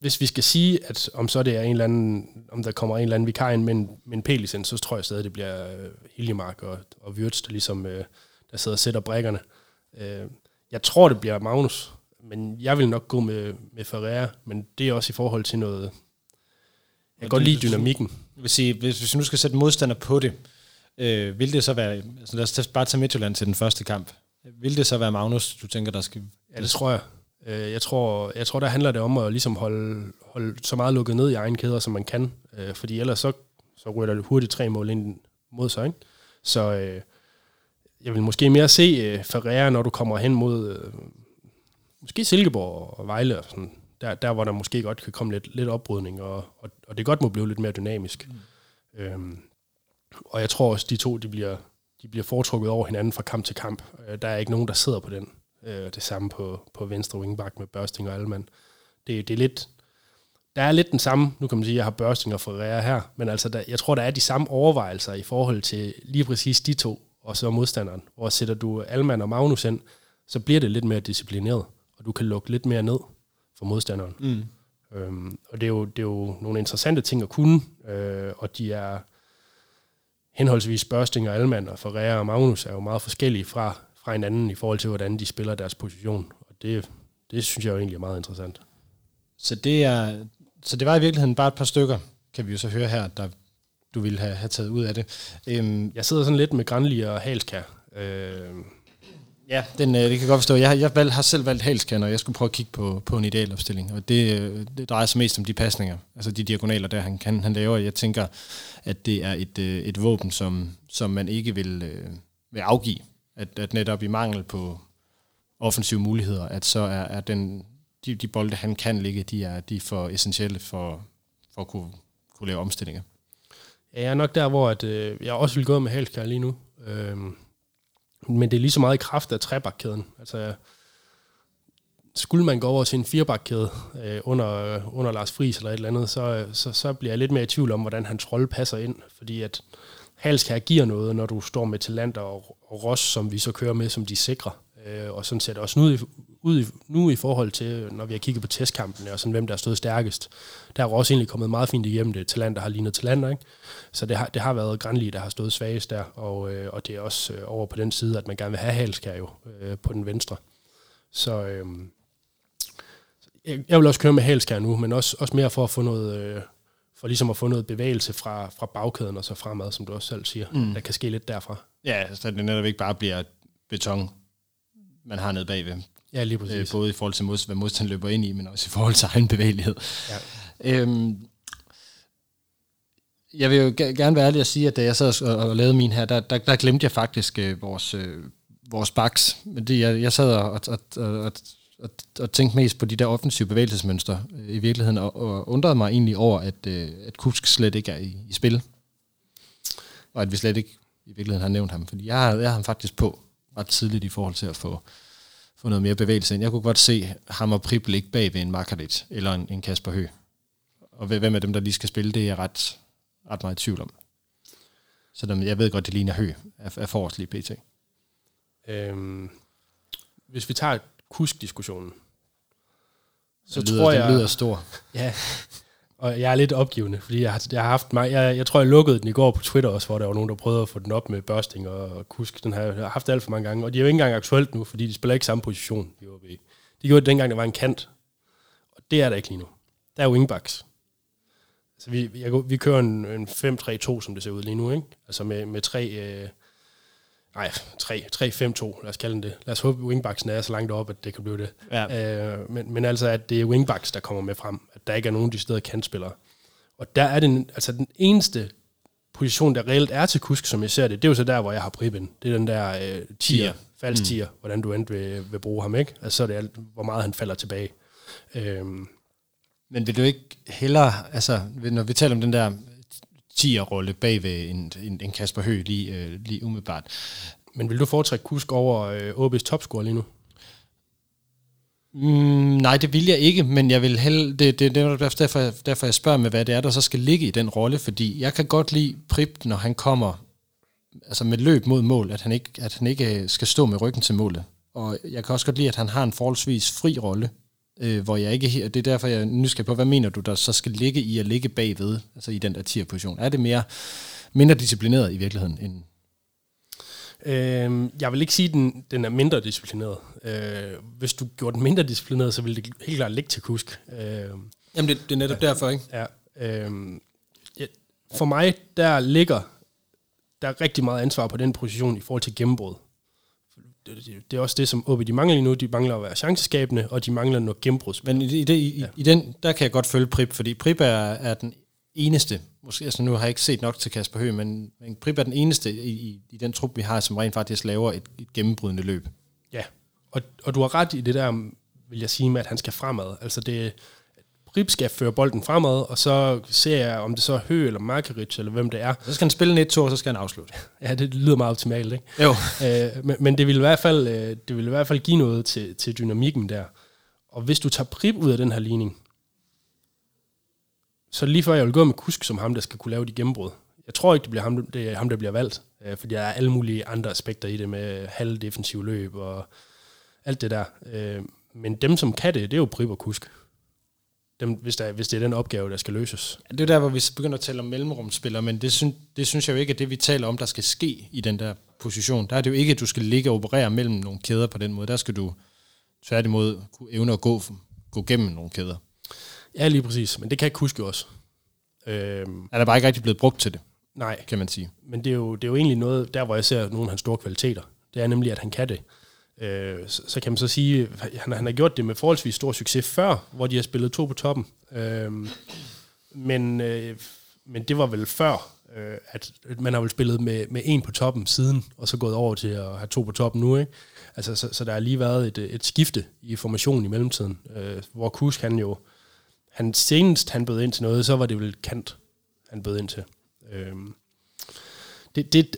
[SPEAKER 2] hvis vi skal sige, at om så det er en eller anden, om der kommer en eller anden vikar ind med en, med en P-licens, så tror jeg stadig, det bliver øh, Hiljemark og, og Wirtz, der ligesom øh, der sidder og sætter brækkerne. Øh, jeg tror, det bliver Magnus, men jeg vil nok gå med, med Ferreira, men det er også i forhold til noget... Jeg kan godt lide dynamikken.
[SPEAKER 7] Jeg vil sige, hvis, hvis vi nu skal sætte modstander på det, øh, vil det så være... Altså lad os bare tage Midtjylland til den første kamp. Vil det så være Magnus, du tænker, der skal...
[SPEAKER 2] Ja, det tror jeg. Øh, jeg tror, jeg tror, der handler det om at ligesom holde, holde så meget lukket ned i egen kæder, som man kan. Øh, fordi ellers så, så ryger der hurtigt tre mål ind mod sig. Ikke? Så øh, jeg vil måske mere se øh, Ferreira, når du kommer hen mod, øh, måske Silkeborg og Vejle og sådan, der, der hvor der måske godt kan komme lidt, lidt opbrydning, og, og, og det godt må blive lidt mere dynamisk. Mm. Øhm, og jeg tror også, de to de bliver, de bliver foretrukket over hinanden fra kamp til kamp. Øh, der er ikke nogen, der sidder på den. Øh, det samme på, på venstre wingback med Børsting og Alman. Det, det er lidt, der er lidt den samme, nu kan man sige, at jeg har Børsting og Ferreira her, men altså der, jeg tror, der er de samme overvejelser i forhold til lige præcis de to, og så modstanderen. Hvor sætter du Alman og Magnus ind, så bliver det lidt mere disciplineret og du kan lukke lidt mere ned for modstanderen. Mm. Øhm, og det er, jo, det er jo nogle interessante ting at kunne, øh, og de er henholdsvis Børsting og Alman og Ferreira og Magnus er jo meget forskellige fra, fra hinanden i forhold til, hvordan de spiller deres position. Og det, det synes jeg jo egentlig er meget interessant.
[SPEAKER 7] Så det, er, så det var i virkeligheden bare et par stykker, kan vi jo så høre her, der du ville have, have taget ud af det.
[SPEAKER 2] Øhm, jeg sidder sådan lidt med Granli og Halskær. Øh,
[SPEAKER 7] Ja, den, øh, det kan jeg godt forstå. Jeg, jeg valg, har selv valgt halskanner, og jeg skulle prøve at kigge på, på en idealopstilling. Og det, øh, det drejer sig mest om de pasninger, altså de diagonaler, der han, kan, han laver. Jeg tænker, at det er et, øh, et våben, som, som man ikke vil, øh, vil afgive. At, at netop i mangel på offensive muligheder, at så er, er den, de, de bolde, han kan ligge, de er, de er for essentielle for, for at kunne, kunne lave omstillinger.
[SPEAKER 2] Ja, jeg er nok der, hvor at, øh, jeg også vil gå med Halskær lige nu. Øhm, men det er lige så meget i kraft af trebakkæden. Altså, skulle man gå over til en firebakkæde øh, under, under Lars Friis eller et eller andet, så, så, så bliver jeg lidt mere i tvivl om, hvordan hans rolle passer ind. Fordi at Halskær giver noget, når du står med Talent og, og Ross, som vi så kører med, som de sikrer. Øh, og sådan ser det også nu i, ud i, nu i forhold til, når vi har kigget på testkampene, og sådan, hvem der har stået stærkest, der er også egentlig kommet meget fint igennem det. Talent, har lignet talenter, ikke? Så det har, det har været Granli, der har stået svagest der, og, øh, og det er også øh, over på den side, at man gerne vil have Halskær jo øh, på den venstre. Så øh, jeg, jeg vil også køre med Halskær nu, men også, også mere for at få noget... Øh, for ligesom at få noget bevægelse fra, fra bagkæden og så fremad, som du også selv siger. Mm. Der kan ske lidt derfra.
[SPEAKER 7] Ja, så det netop ikke bare bliver beton, man har nede bagved.
[SPEAKER 2] Ja, lige
[SPEAKER 7] Øh,
[SPEAKER 2] præcis.
[SPEAKER 7] både i forhold til, mod, hvad modstand løber ind i, men også i forhold til egen bevægelighed.
[SPEAKER 2] Ja.
[SPEAKER 7] Øhm, jeg vil jo ge- gerne være ærlig at sige, at da jeg sad og, og lavede min her, der, der, der glemte jeg faktisk øh, vores, øh, vores backs. Men det, jeg, jeg sad og, og, og, og, og, og tænkte mest på de der offensive bevægelsesmønstre øh, i virkeligheden, og, og undrede mig egentlig over, at, øh, at Kusk slet ikke er i, i spil. Og at vi slet ikke i virkeligheden har nævnt ham. Fordi jeg har, jeg har ham faktisk på ret tidligt i forhold til at få, få noget mere bevægelse ind. Jeg kunne godt se ham og Prip ligge bag ved en Markarit eller en, en Kasper Hø. Og hvem af dem, der lige skal spille, det er jeg ret, ret meget i tvivl om. Så jeg ved godt, det ligner Hø af, af forrest lige pt.
[SPEAKER 2] Øhm, hvis vi tager kusk-diskussionen, så
[SPEAKER 7] lyder,
[SPEAKER 2] tror
[SPEAKER 7] den
[SPEAKER 2] jeg...
[SPEAKER 7] lyder stor.
[SPEAKER 2] Ja, og jeg er lidt opgivende, fordi jeg har, jeg har haft mig, jeg, jeg tror, jeg lukkede den i går på Twitter også, hvor der var nogen, der prøvede at få den op med børsting og kusk. Den har jeg haft alt for mange gange, og de er jo ikke engang aktuelt nu, fordi de spiller ikke samme position i OB. De gjorde det dengang, der var en kant, og det er der ikke lige nu. Der er wingbacks. Så vi, jeg, vi kører en, en 5-3-2, som det ser ud lige nu, ikke? Altså med, med tre... Øh, nej, 3, 3-5-2, lad os kalde den det. Lad os håbe, at wingbacksen er så langt op, at det kan blive det.
[SPEAKER 7] Ja.
[SPEAKER 2] Øh, men, men altså, at det er wingbacks, der kommer med frem. At der ikke er nogen de steder kantspillere. Og der er den, altså den eneste position, der reelt er til kusk, som jeg ser det, det er jo så der, hvor jeg har Pribben. Det er den der øh, tier, falsk tier, hvordan du endte vil, vil bruge ham, ikke? Altså så er det, alt, hvor meget han falder tilbage. Øhm,
[SPEAKER 7] Men vil du ikke hellere, altså når vi taler om den der 10'er-rolle bag ved en, en, en Kasper Høgh lige, øh, lige umiddelbart,
[SPEAKER 2] men vil du foretrække kusk over øh, OB's topscorer lige nu?
[SPEAKER 7] Mm, nej, det vil jeg ikke, men jeg vil hellere, det, det, det er derfor, derfor, jeg spørger med, hvad det er, der så skal ligge i den rolle, fordi jeg kan godt lide Prip, når han kommer altså med løb mod mål, at han, ikke, at han ikke øh, skal stå med ryggen til målet. Og jeg kan også godt lide, at han har en forholdsvis fri rolle, øh, hvor jeg ikke he- det er derfor, jeg er nysgerrig på, hvad mener du, der så skal ligge i at ligge bagved, altså i den der tier-position? Er det mere mindre disciplineret i virkeligheden, end,
[SPEAKER 2] Øhm, jeg vil ikke sige, at den, den er mindre disciplineret. Øh, hvis du gjorde den mindre disciplineret, så ville det helt klart ligge til kusk. Øh,
[SPEAKER 7] Jamen, det, det er netop derfor, ikke?
[SPEAKER 2] Ja, øhm, ja, for mig, der ligger der er rigtig meget ansvar på den position i forhold til gennembrud. Det, er også det, som OB de mangler lige nu. De mangler at være chanceskabende, og de mangler noget gennembrudsspil.
[SPEAKER 7] Men i, i, det, i, ja. i den, der kan jeg godt følge Prip, fordi Prip er, er den eneste, måske, altså nu har jeg ikke set nok til Kasper Høgh, men, men Prip er den eneste i, i, i den trup, vi har, som rent faktisk laver et, et gennembrydende løb.
[SPEAKER 2] Ja, og, og du har ret i det der, vil jeg sige, med at han skal fremad. Altså det, Prip skal føre bolden fremad, og så ser jeg, om det så er Høgh eller Markeric, eller hvem det er.
[SPEAKER 7] Så skal han spille en 1-2, og så skal han afslutte.
[SPEAKER 2] Ja, det lyder meget optimalt, ikke?
[SPEAKER 7] Jo.
[SPEAKER 2] Øh, men, men det vil i hvert fald, øh, det vil i hvert fald give noget til, til dynamikken der. Og hvis du tager Prip ud af den her ligning, så lige før jeg vil gå med Kusk som ham, der skal kunne lave de gennembrud. Jeg tror ikke, det bliver ham, det er ham der bliver valgt, øh, fordi der er alle mulige andre aspekter i det med halvdefensiv løb og alt det der. Øh, men dem, som kan det, det er jo Prip og Kusk. Dem, hvis, der, hvis det er den opgave, der skal løses.
[SPEAKER 7] Det er der, hvor vi begynder at tale om mellemrumspillere, men det, synes, det synes jeg jo ikke er det, vi taler om, der skal ske i den der position. Der er det jo ikke, at du skal ligge og operere mellem nogle kæder på den måde. Der skal du tværtimod kunne evne at gå, gå gennem nogle kæder.
[SPEAKER 2] Ja, lige præcis. Men det kan Kusk jo også. Øh,
[SPEAKER 7] Er der bare ikke rigtig blevet brugt til det,
[SPEAKER 2] nej,
[SPEAKER 7] kan man sige.
[SPEAKER 2] Men det er, jo, det er jo egentlig noget, der hvor jeg ser nogle af hans store kvaliteter. Det er nemlig, at han kan det. Øh, så, så kan man så sige, at han, han har gjort det med forholdsvis stor succes før, hvor de har spillet to på toppen. Øh, men, øh, men det var vel før, øh, at man har vel spillet med, med en på toppen siden, og så gået over til at have to på toppen nu. Ikke? Altså, så, så der har lige været et, et skifte i formationen i mellemtiden, øh, hvor Kusk han jo, han senest han bød ind til noget, så var det vel kant, han bød ind til. Øh, det, det,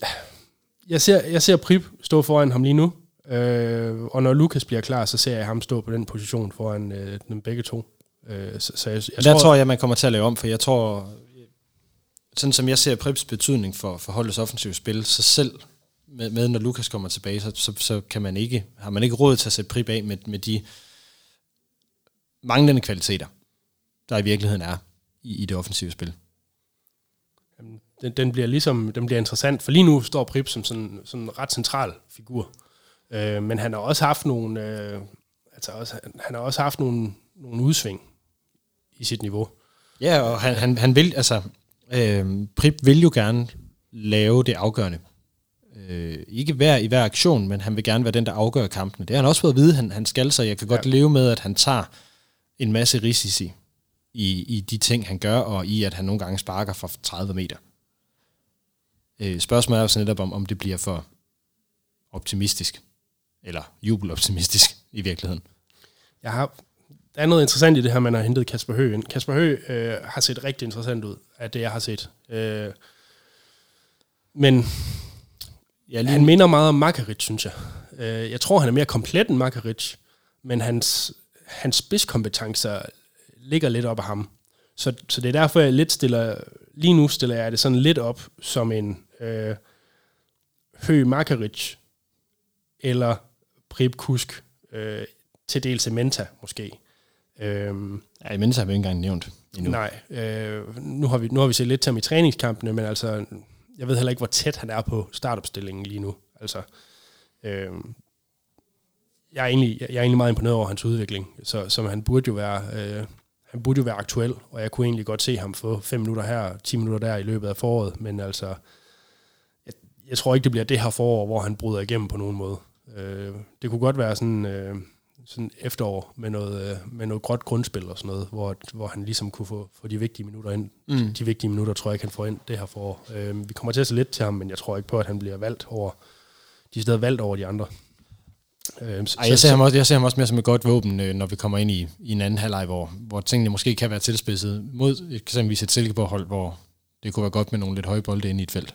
[SPEAKER 2] jeg, ser, jeg ser Prip stå foran ham lige nu, øh, og når Lukas bliver klar, så ser jeg ham stå på den position foran øh, dem begge to. Øh, så, så jeg, jeg
[SPEAKER 7] der tror, tror jeg, man kommer til at lave om, for jeg tror, sådan som jeg ser Prips betydning for, for holdets offensive spil, så selv med, med når Lukas kommer tilbage, så, så, så kan man ikke, har man ikke råd til at sætte Prip af med, med de manglende kvaliteter, der i virkeligheden er i, i det offensive spil.
[SPEAKER 2] Den, den bliver ligesom den bliver interessant, for lige nu står Prip som sådan, sådan en ret central figur. Øh, men han har også haft nogle, øh, altså også, han har også haft nogle, nogle udsving i sit niveau.
[SPEAKER 7] Ja, og han, han, han vil, altså, øh, Prip vil jo gerne lave det afgørende. Øh, ikke hver i hver aktion, men han vil gerne være den, der afgør kampene. Det har han også fået at vide, han, han skal, så jeg kan godt leve med, at han tager en masse risici i, i de ting, han gør, og i, at han nogle gange sparker fra 30 meter. Øh, spørgsmålet er jo så netop, om, om det bliver for optimistisk, eller jubeloptimistisk i virkeligheden.
[SPEAKER 2] Jeg har, der er noget interessant i det her, man har hentet Kasper Høgh ind. Kasper Høgh øh, har set rigtig interessant ud, af det, jeg har set. Øh, men ja, lige han minder meget om Makaric, synes jeg. Øh, jeg tror, han er mere komplet end Makaric, men hans, hans spidskompetencer ligger lidt op af ham. Så, så det er derfor, jeg lidt stiller, lige nu stiller jeg det sådan lidt op som en øh, Høgh Makaric, eller Prip Kusk, øh, til dels Menta måske.
[SPEAKER 7] Øhm, ja, Menta har vi ikke engang nævnt endnu.
[SPEAKER 2] Nej, øh, nu, har vi, nu har vi set lidt til ham i træningskampene, men altså, jeg ved heller ikke, hvor tæt han er på startopstillingen lige nu. Altså, øh, jeg, er egentlig, jeg er egentlig meget imponeret over hans udvikling, så, som han burde jo være... Øh, han burde jo være aktuel, og jeg kunne egentlig godt se ham få 5 minutter her, 10 minutter der i løbet af foråret, men altså, jeg, jeg tror ikke, det bliver det her forår, hvor han bryder igennem på nogen måde. Øh, det kunne godt være sådan, øh, sådan efterår med noget, øh, med noget gråt grundspil og sådan noget, hvor, hvor han ligesom kunne få, få de vigtige minutter ind. Mm. De vigtige minutter tror jeg ikke, han får ind det her forår. Øh, vi kommer til at se lidt til ham, men jeg tror ikke på, at han bliver valgt over, de er stadig valgt over de andre.
[SPEAKER 7] Øh, Ej, jeg, ser ham også, jeg ser ham også mere som et godt våben, øh, når vi kommer ind i, i en anden halvleg, hvor, hvor tingene måske kan være tilspidset mod eksempelvis et Silkeborg-hold, hvor det kunne være godt med nogle lidt høje bolde ind i et felt.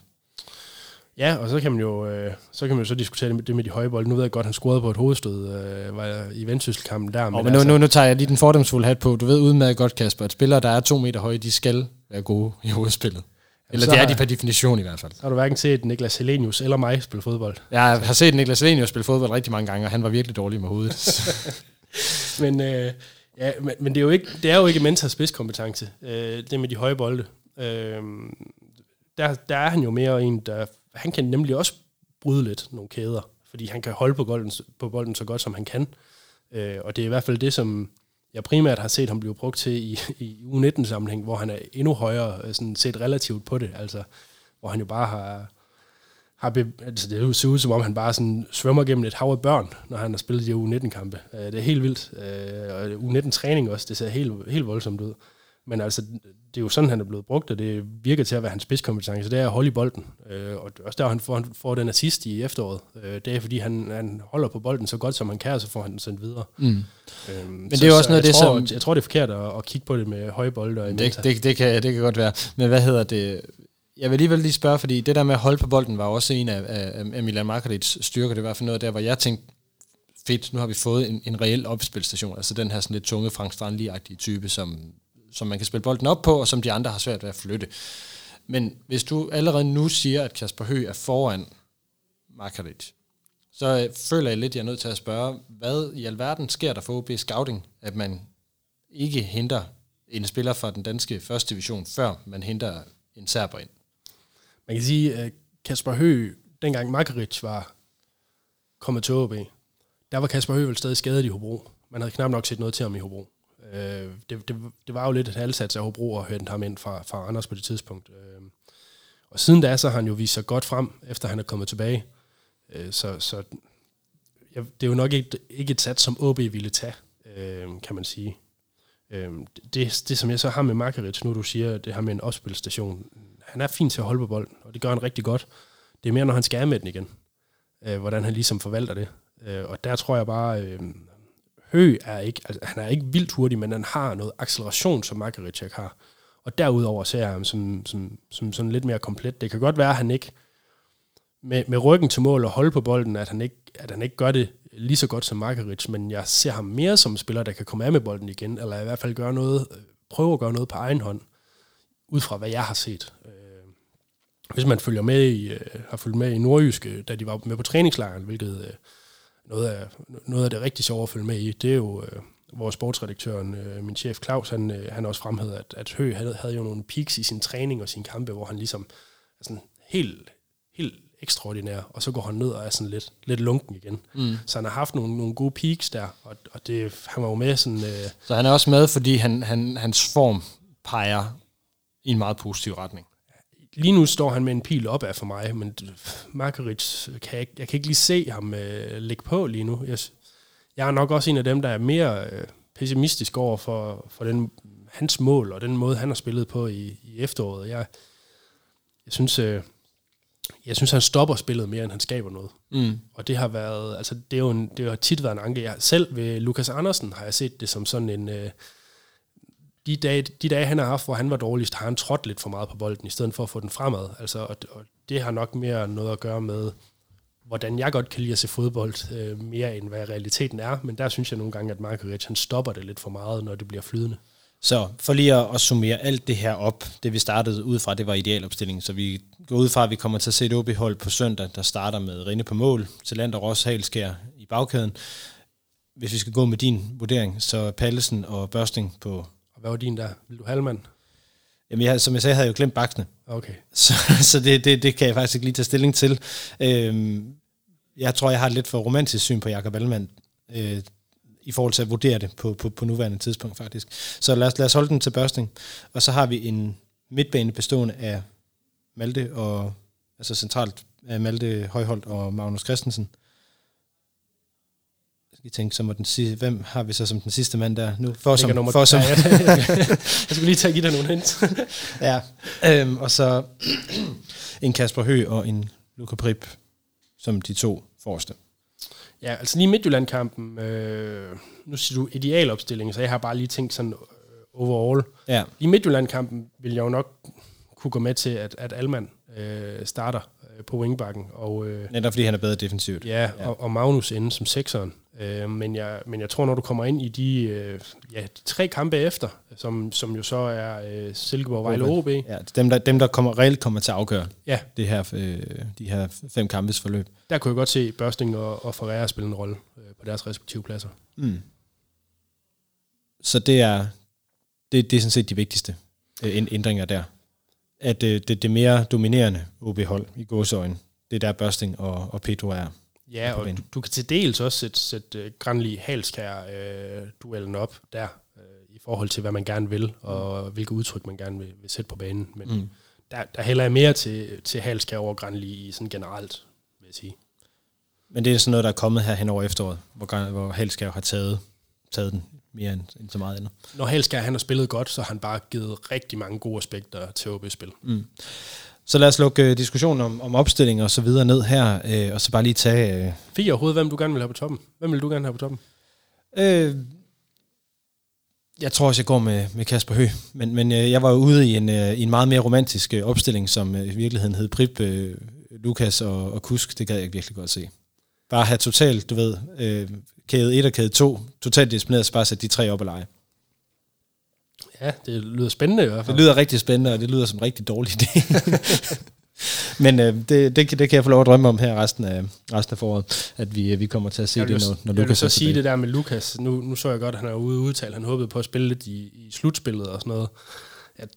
[SPEAKER 2] Ja, og så kan man jo øh, så kan man jo så diskutere det med de høje bolde. Nu ved jeg godt, han scorede på et hovedstød øh, var i vendsysselkampen der.
[SPEAKER 7] Men, men nu, altså, nu, nu tager jeg lige den fordomsfulde hat på. Du ved udmærket godt, Kasper, at spillere, der er to meter høje, de skal være gode i hovedspillet. Eller det er de per definition i hvert fald.
[SPEAKER 2] Har du hverken set Niklas Helenius eller mig spille fodbold?
[SPEAKER 7] Jeg har set Niklas Helenius spille fodbold rigtig mange gange, og han var virkelig dårlig med hovedet.
[SPEAKER 2] men, øh, ja, men, men det, er jo ikke, det er jo ikke Mentas spidskompetence, øh, det med de høje bolde. Øh, der, der er han jo mere en, der... Han kan nemlig også bryde lidt nogle kæder, fordi han kan holde på bolden, på bolden så godt, som han kan. Øh, og det er i hvert fald det, som jeg primært har set ham blive brugt til i, i U19-sammenhæng, hvor han er endnu højere øh, sådan set relativt på det, altså hvor han jo bare har, har be, altså det ser ud som om han bare sådan svømmer gennem et hav af børn, når han har spillet de U19-kampe. Øh, det er helt vildt. Øh, og U19-træning også, det ser helt, helt voldsomt ud. Men altså, det er jo sådan, han er blevet brugt, og det virker til at være hans spidskompetence. Det er at holde i bolden. Øh, og også der, han får, han får den assist i efteråret. Øh, det er, fordi han, han holder på bolden så godt, som han kan, og så får han den sendt videre. Mm.
[SPEAKER 7] Øhm, Men det er jo også noget
[SPEAKER 2] det,
[SPEAKER 7] som...
[SPEAKER 2] Jeg tror, det er forkert at, at kigge på det med høje bolde. Og
[SPEAKER 7] det, det, det, kan, det kan godt være. Men hvad hedder det? Jeg vil alligevel lige spørge, fordi det der med at holde på bolden var også en af, af, af Milan Markovits styrker. Det var for noget der, hvor jeg tænkte, fedt, nu har vi fået en, en reel opspilstation. Altså den her sådan lidt tunge Frank Strandli-agtige type, som som man kan spille bolden op på, og som de andre har svært ved at flytte. Men hvis du allerede nu siger, at Kasper Høgh er foran Markaric, så øh, føler jeg lidt, at jeg er nødt til at spørge, hvad i alverden sker der for OB Scouting, at man ikke henter en spiller fra den danske første division, før man henter en serber ind?
[SPEAKER 2] Man kan sige, at Kasper Høgh, dengang Markaric var kommet til OB, der var Kasper Høgh vel stadig skadet i Hobro. Man havde knap nok set noget til ham i Hobro. Øh, det, det, det var jo lidt et halvsats af Hobro at hente ham ind fra, fra Anders på det tidspunkt. Øh, og siden da, så har han jo vist sig godt frem, efter han er kommet tilbage. Øh, så så ja, det er jo nok ikke, ikke et sats, som OB ville tage, øh, kan man sige. Øh, det, det, som jeg så har med Markerits, nu du siger, det her med en opspilstation, han er fin til at holde på bolden, og det gør han rigtig godt. Det er mere, når han skal med den igen, øh, hvordan han ligesom forvalter det. Øh, og der tror jeg bare, øh, Hø er ikke, altså, han er ikke vildt hurtig, men han har noget acceleration, som Makaricek har. Og derudover ser jeg ham som, som, som sådan lidt mere komplet. Det kan godt være, at han ikke med, med ryggen til mål og holde på bolden, at han ikke, at han ikke gør det lige så godt som Markaric, men jeg ser ham mere som en spiller, der kan komme af med bolden igen, eller i hvert fald gøre noget, prøve at gøre noget på egen hånd, ud fra hvad jeg har set. Øh, hvis man følger med i, øh, har fulgt med i Nordjyske, da de var med på træningslejren, hvilket øh, noget, af, noget af det rigtig sjove at følge med i, det er jo, øh, vores sportsredaktøren, øh, min chef Claus, han, øh, han også fremhævede, at, at Høgh havde, havde jo nogle peaks i sin træning og sin kampe, hvor han ligesom er sådan helt, helt ekstraordinær, og så går han ned og er sådan lidt, lidt lunken igen. Mm. Så han har haft nogle, nogle gode peaks der, og, og det, han var jo med sådan... Øh,
[SPEAKER 7] Så han er også med, fordi han, han, hans form peger i en meget positiv retning.
[SPEAKER 2] Lige nu står han med en pil opad for mig, men Markeric kan jeg, ikke- jeg kan ikke lige se ham øh, lægge på lige nu. Jeg, jeg er nok også en af dem, der er mere øh, pessimistisk over for, for den, hans mål og den måde, han har spillet på i, i efteråret. Jeg, jeg synes, øh, jeg synes, han stopper spillet mere, end han skaber noget.
[SPEAKER 7] Mm.
[SPEAKER 2] Og det har været, altså det er jo en, det har tit været en anke. Jeg, selv ved Lukas Andersen har jeg set det som sådan en, øh, de, dage, de dage, han har haft, hvor han var dårligst, har han trådt lidt for meget på bolden, i stedet for at få den fremad. Altså, og, og det har nok mere noget at gøre med, hvordan jeg godt kan lide at se fodbold, øh, mere end hvad realiteten er. Men der synes jeg nogle gange, at Markovic, han stopper det lidt for meget, når det bliver flydende.
[SPEAKER 7] Så for lige at, at summere alt det her op, det vi startede ud fra, det var idealopstillingen. Så vi går ud fra, at vi kommer til at se et OB-hold på søndag, der starter med Rinde på mål, til og Ross Halskær i bagkæden. Hvis vi skal gå med din vurdering, så Pallesen og Børsting på...
[SPEAKER 2] Og hvad var din der? Vil du Halvmand?
[SPEAKER 7] Jamen, jeg, som jeg sagde, havde jeg jo glemt baksene.
[SPEAKER 2] Okay.
[SPEAKER 7] Så, så det, det, det kan jeg faktisk ikke lige tage stilling til. Øhm, jeg tror, jeg har et lidt for romantisk syn på Jakob Allmann, øh, i forhold til at vurdere det på, på, på nuværende tidspunkt faktisk. Så lad os, lad os holde den til børsting. Og så har vi en midtbane bestående af Malte og altså centralt af Malte Højholdt og Magnus Christensen. Jeg skal tænke, så må den sige, hvem har vi så som den sidste mand der nu? For som,
[SPEAKER 2] nummer-
[SPEAKER 7] for som,
[SPEAKER 2] Ja, jeg, jeg skulle lige tage give dig nogle hint.
[SPEAKER 7] Ja, øhm, og så en Kasper Høgh og en Luca Prip som de to forreste.
[SPEAKER 2] Ja, altså lige Midtjylland-kampen, øh, nu siger du idealopstilling, så jeg har bare lige tænkt sådan øh, overall.
[SPEAKER 7] Ja,
[SPEAKER 2] I Midtjylland-kampen vil jeg jo nok kunne gå med til, at, at Alman øh, starter på wingbacken, og, øh,
[SPEAKER 7] netop fordi han er bedre defensivt.
[SPEAKER 2] ja, ja. Og, og Magnus inde som sekseren. Øh, men, jeg, men jeg tror, når du kommer ind i de, øh, ja, de tre kampe efter, som, som jo så er øh, Silkeborg, Vejle og OB,
[SPEAKER 7] Ja, dem der, dem, der kommer, reelt kommer til at afgøre
[SPEAKER 2] ja,
[SPEAKER 7] det her, øh, de her fem kampes forløb.
[SPEAKER 2] der kunne jeg godt se Børsting og, og Ferreira spille en rolle øh, på deres respektive pladser.
[SPEAKER 7] Mm. Så det er, det, det er sådan set de vigtigste øh, ænd- ændringer der. At øh, det, det mere dominerende OB-hold i gåsøjne, det er der Børsting og, og Pedro er.
[SPEAKER 2] Ja, og du, du kan til dels også sætte, sætte uh, Granli Halskær uh, duellen op der, uh, i forhold til, hvad man gerne vil, og hvilke udtryk man gerne vil, vil sætte på banen. Men mm. der, der hælder jeg mere til, til Halskær over Granli i sådan generelt, vil jeg sige.
[SPEAKER 7] Men det er sådan noget, der er kommet her hen over efteråret, hvor, hvor Halskær har taget, taget den mere end, end så meget andet.
[SPEAKER 2] Når Halskær han har spillet godt, så har han bare givet rigtig mange gode aspekter til OB-spil. Mm.
[SPEAKER 7] Så lad os lukke øh, diskussionen om, om opstilling og så videre ned her, øh, og så bare lige tage... Øh,
[SPEAKER 2] Fik jeg overhovedet, hvem du gerne vil have på toppen? Hvem vil du gerne have på toppen?
[SPEAKER 7] øh, jeg tror også, jeg går med, med Kasper Høgh, men, men øh, jeg var jo ude i en, øh, i en meget mere romantisk øh, opstilling, som øh, i virkeligheden hed Prip, øh, Lukas og, og Kusk. Det gad jeg virkelig godt se. Bare have totalt, du ved, øh, kæde 1 og kæde 2, totalt disciplineret, så bare sætte de tre op og lege.
[SPEAKER 2] Ja, det lyder spændende i hvert fald.
[SPEAKER 7] Det lyder rigtig spændende, og det lyder som en rigtig dårlig idé. Men øh, det, det, kan- det kan jeg få lov at drømme om her resten af, resten af foråret, at vi, øh, vi kommer til at se det, når, når
[SPEAKER 2] jeg
[SPEAKER 7] Lukas
[SPEAKER 2] så
[SPEAKER 7] er
[SPEAKER 2] sige det der med Lukas. Nu, nu så jeg godt, at han er ude udtalt. Han håbede på at spille lidt i, i slutspillet og sådan noget. Jeg,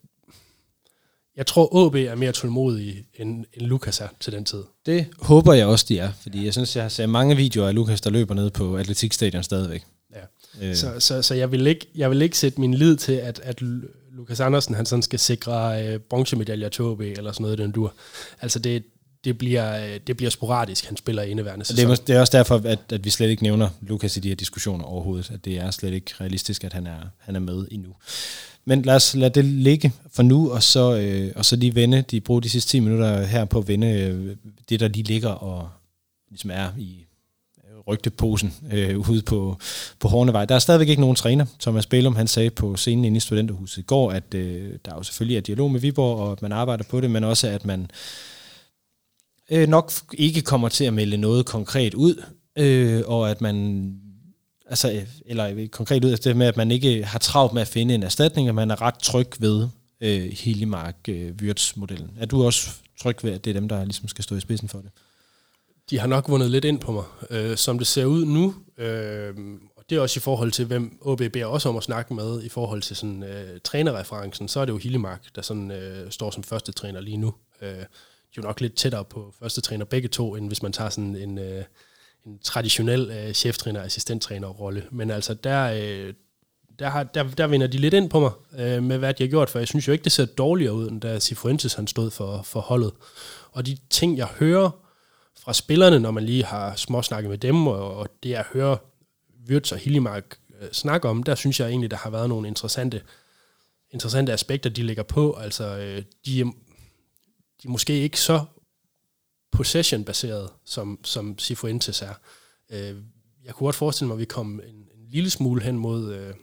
[SPEAKER 2] jeg tror, AB er mere tålmodig, end, end Lukas er til den tid.
[SPEAKER 7] Det håber jeg også, de er, fordi jeg synes, jeg har set mange videoer af Lukas, der løber ned på Atletikstadion stadigvæk.
[SPEAKER 2] Ja.
[SPEAKER 7] Øh,
[SPEAKER 2] Så, så, så jeg, vil ikke, jeg vil ikke sætte min lid til, at, at Lu- Lukas Andersen han sådan skal sikre øh, bronzemedaljer til AB eller sådan noget i den dur. Altså det, det, bliver, øh, det bliver sporadisk, han spiller i indeværende
[SPEAKER 7] og det, er,
[SPEAKER 2] sæson.
[SPEAKER 7] det er også derfor, at, at vi slet ikke nævner Lukas i de her diskussioner overhovedet, at det er slet ikke realistisk, at han er, han er med endnu. Men lad os lade det ligge for nu, og så, øh, og så lige vende, de bruger de sidste 10 minutter her på at vende øh, det, der lige ligger og ligesom er i øh, rygteposen øh, ude på, på Hornevej. Der er stadigvæk ikke nogen træner. Thomas Bælum, han sagde på scenen inde i Studenterhuset i går, at øh, der jo selvfølgelig er dialog med Viborg, og at man arbejder på det, men også at man øh, nok ikke kommer til at melde noget konkret ud, øh, og at man altså, eller øh, konkret ud af det med, at man ikke har travlt med at finde en erstatning, og man er ret tryg ved øh, Helimark øh, Wirtz-modellen. Er du også tryg ved, at det er dem, der ligesom skal stå i spidsen for det.
[SPEAKER 2] De har nok vundet lidt ind på mig. Øh, som det ser ud nu, øh, og det er også i forhold til, hvem OB beder også om at snakke med, i forhold til sådan øh, trænerreferencen, så er det jo Hillemark, der sådan øh, står som første træner lige nu. Øh, de er jo nok lidt tættere på første træner begge to, end hvis man tager sådan en, øh, en traditionel øh, cheftræner, assistenttræner rolle. Men altså, der, øh, der, har, der, der vinder de lidt ind på mig øh, med, hvad de har gjort, for jeg synes jo ikke, det ser dårligere ud, end da Sifuentes han stod for, for holdet. Og de ting, jeg hører fra spillerne, når man lige har småsnakket med dem, og, og det jeg hører Wirtz og Hillimark øh, snakke om, der synes jeg egentlig, der har været nogle interessante, interessante aspekter, de ligger på. Altså, øh, de, er, de er måske ikke så possession-baseret, som, som Cifuentes er. Øh, jeg kunne godt forestille mig, at vi kom en, en lille smule hen mod, øh,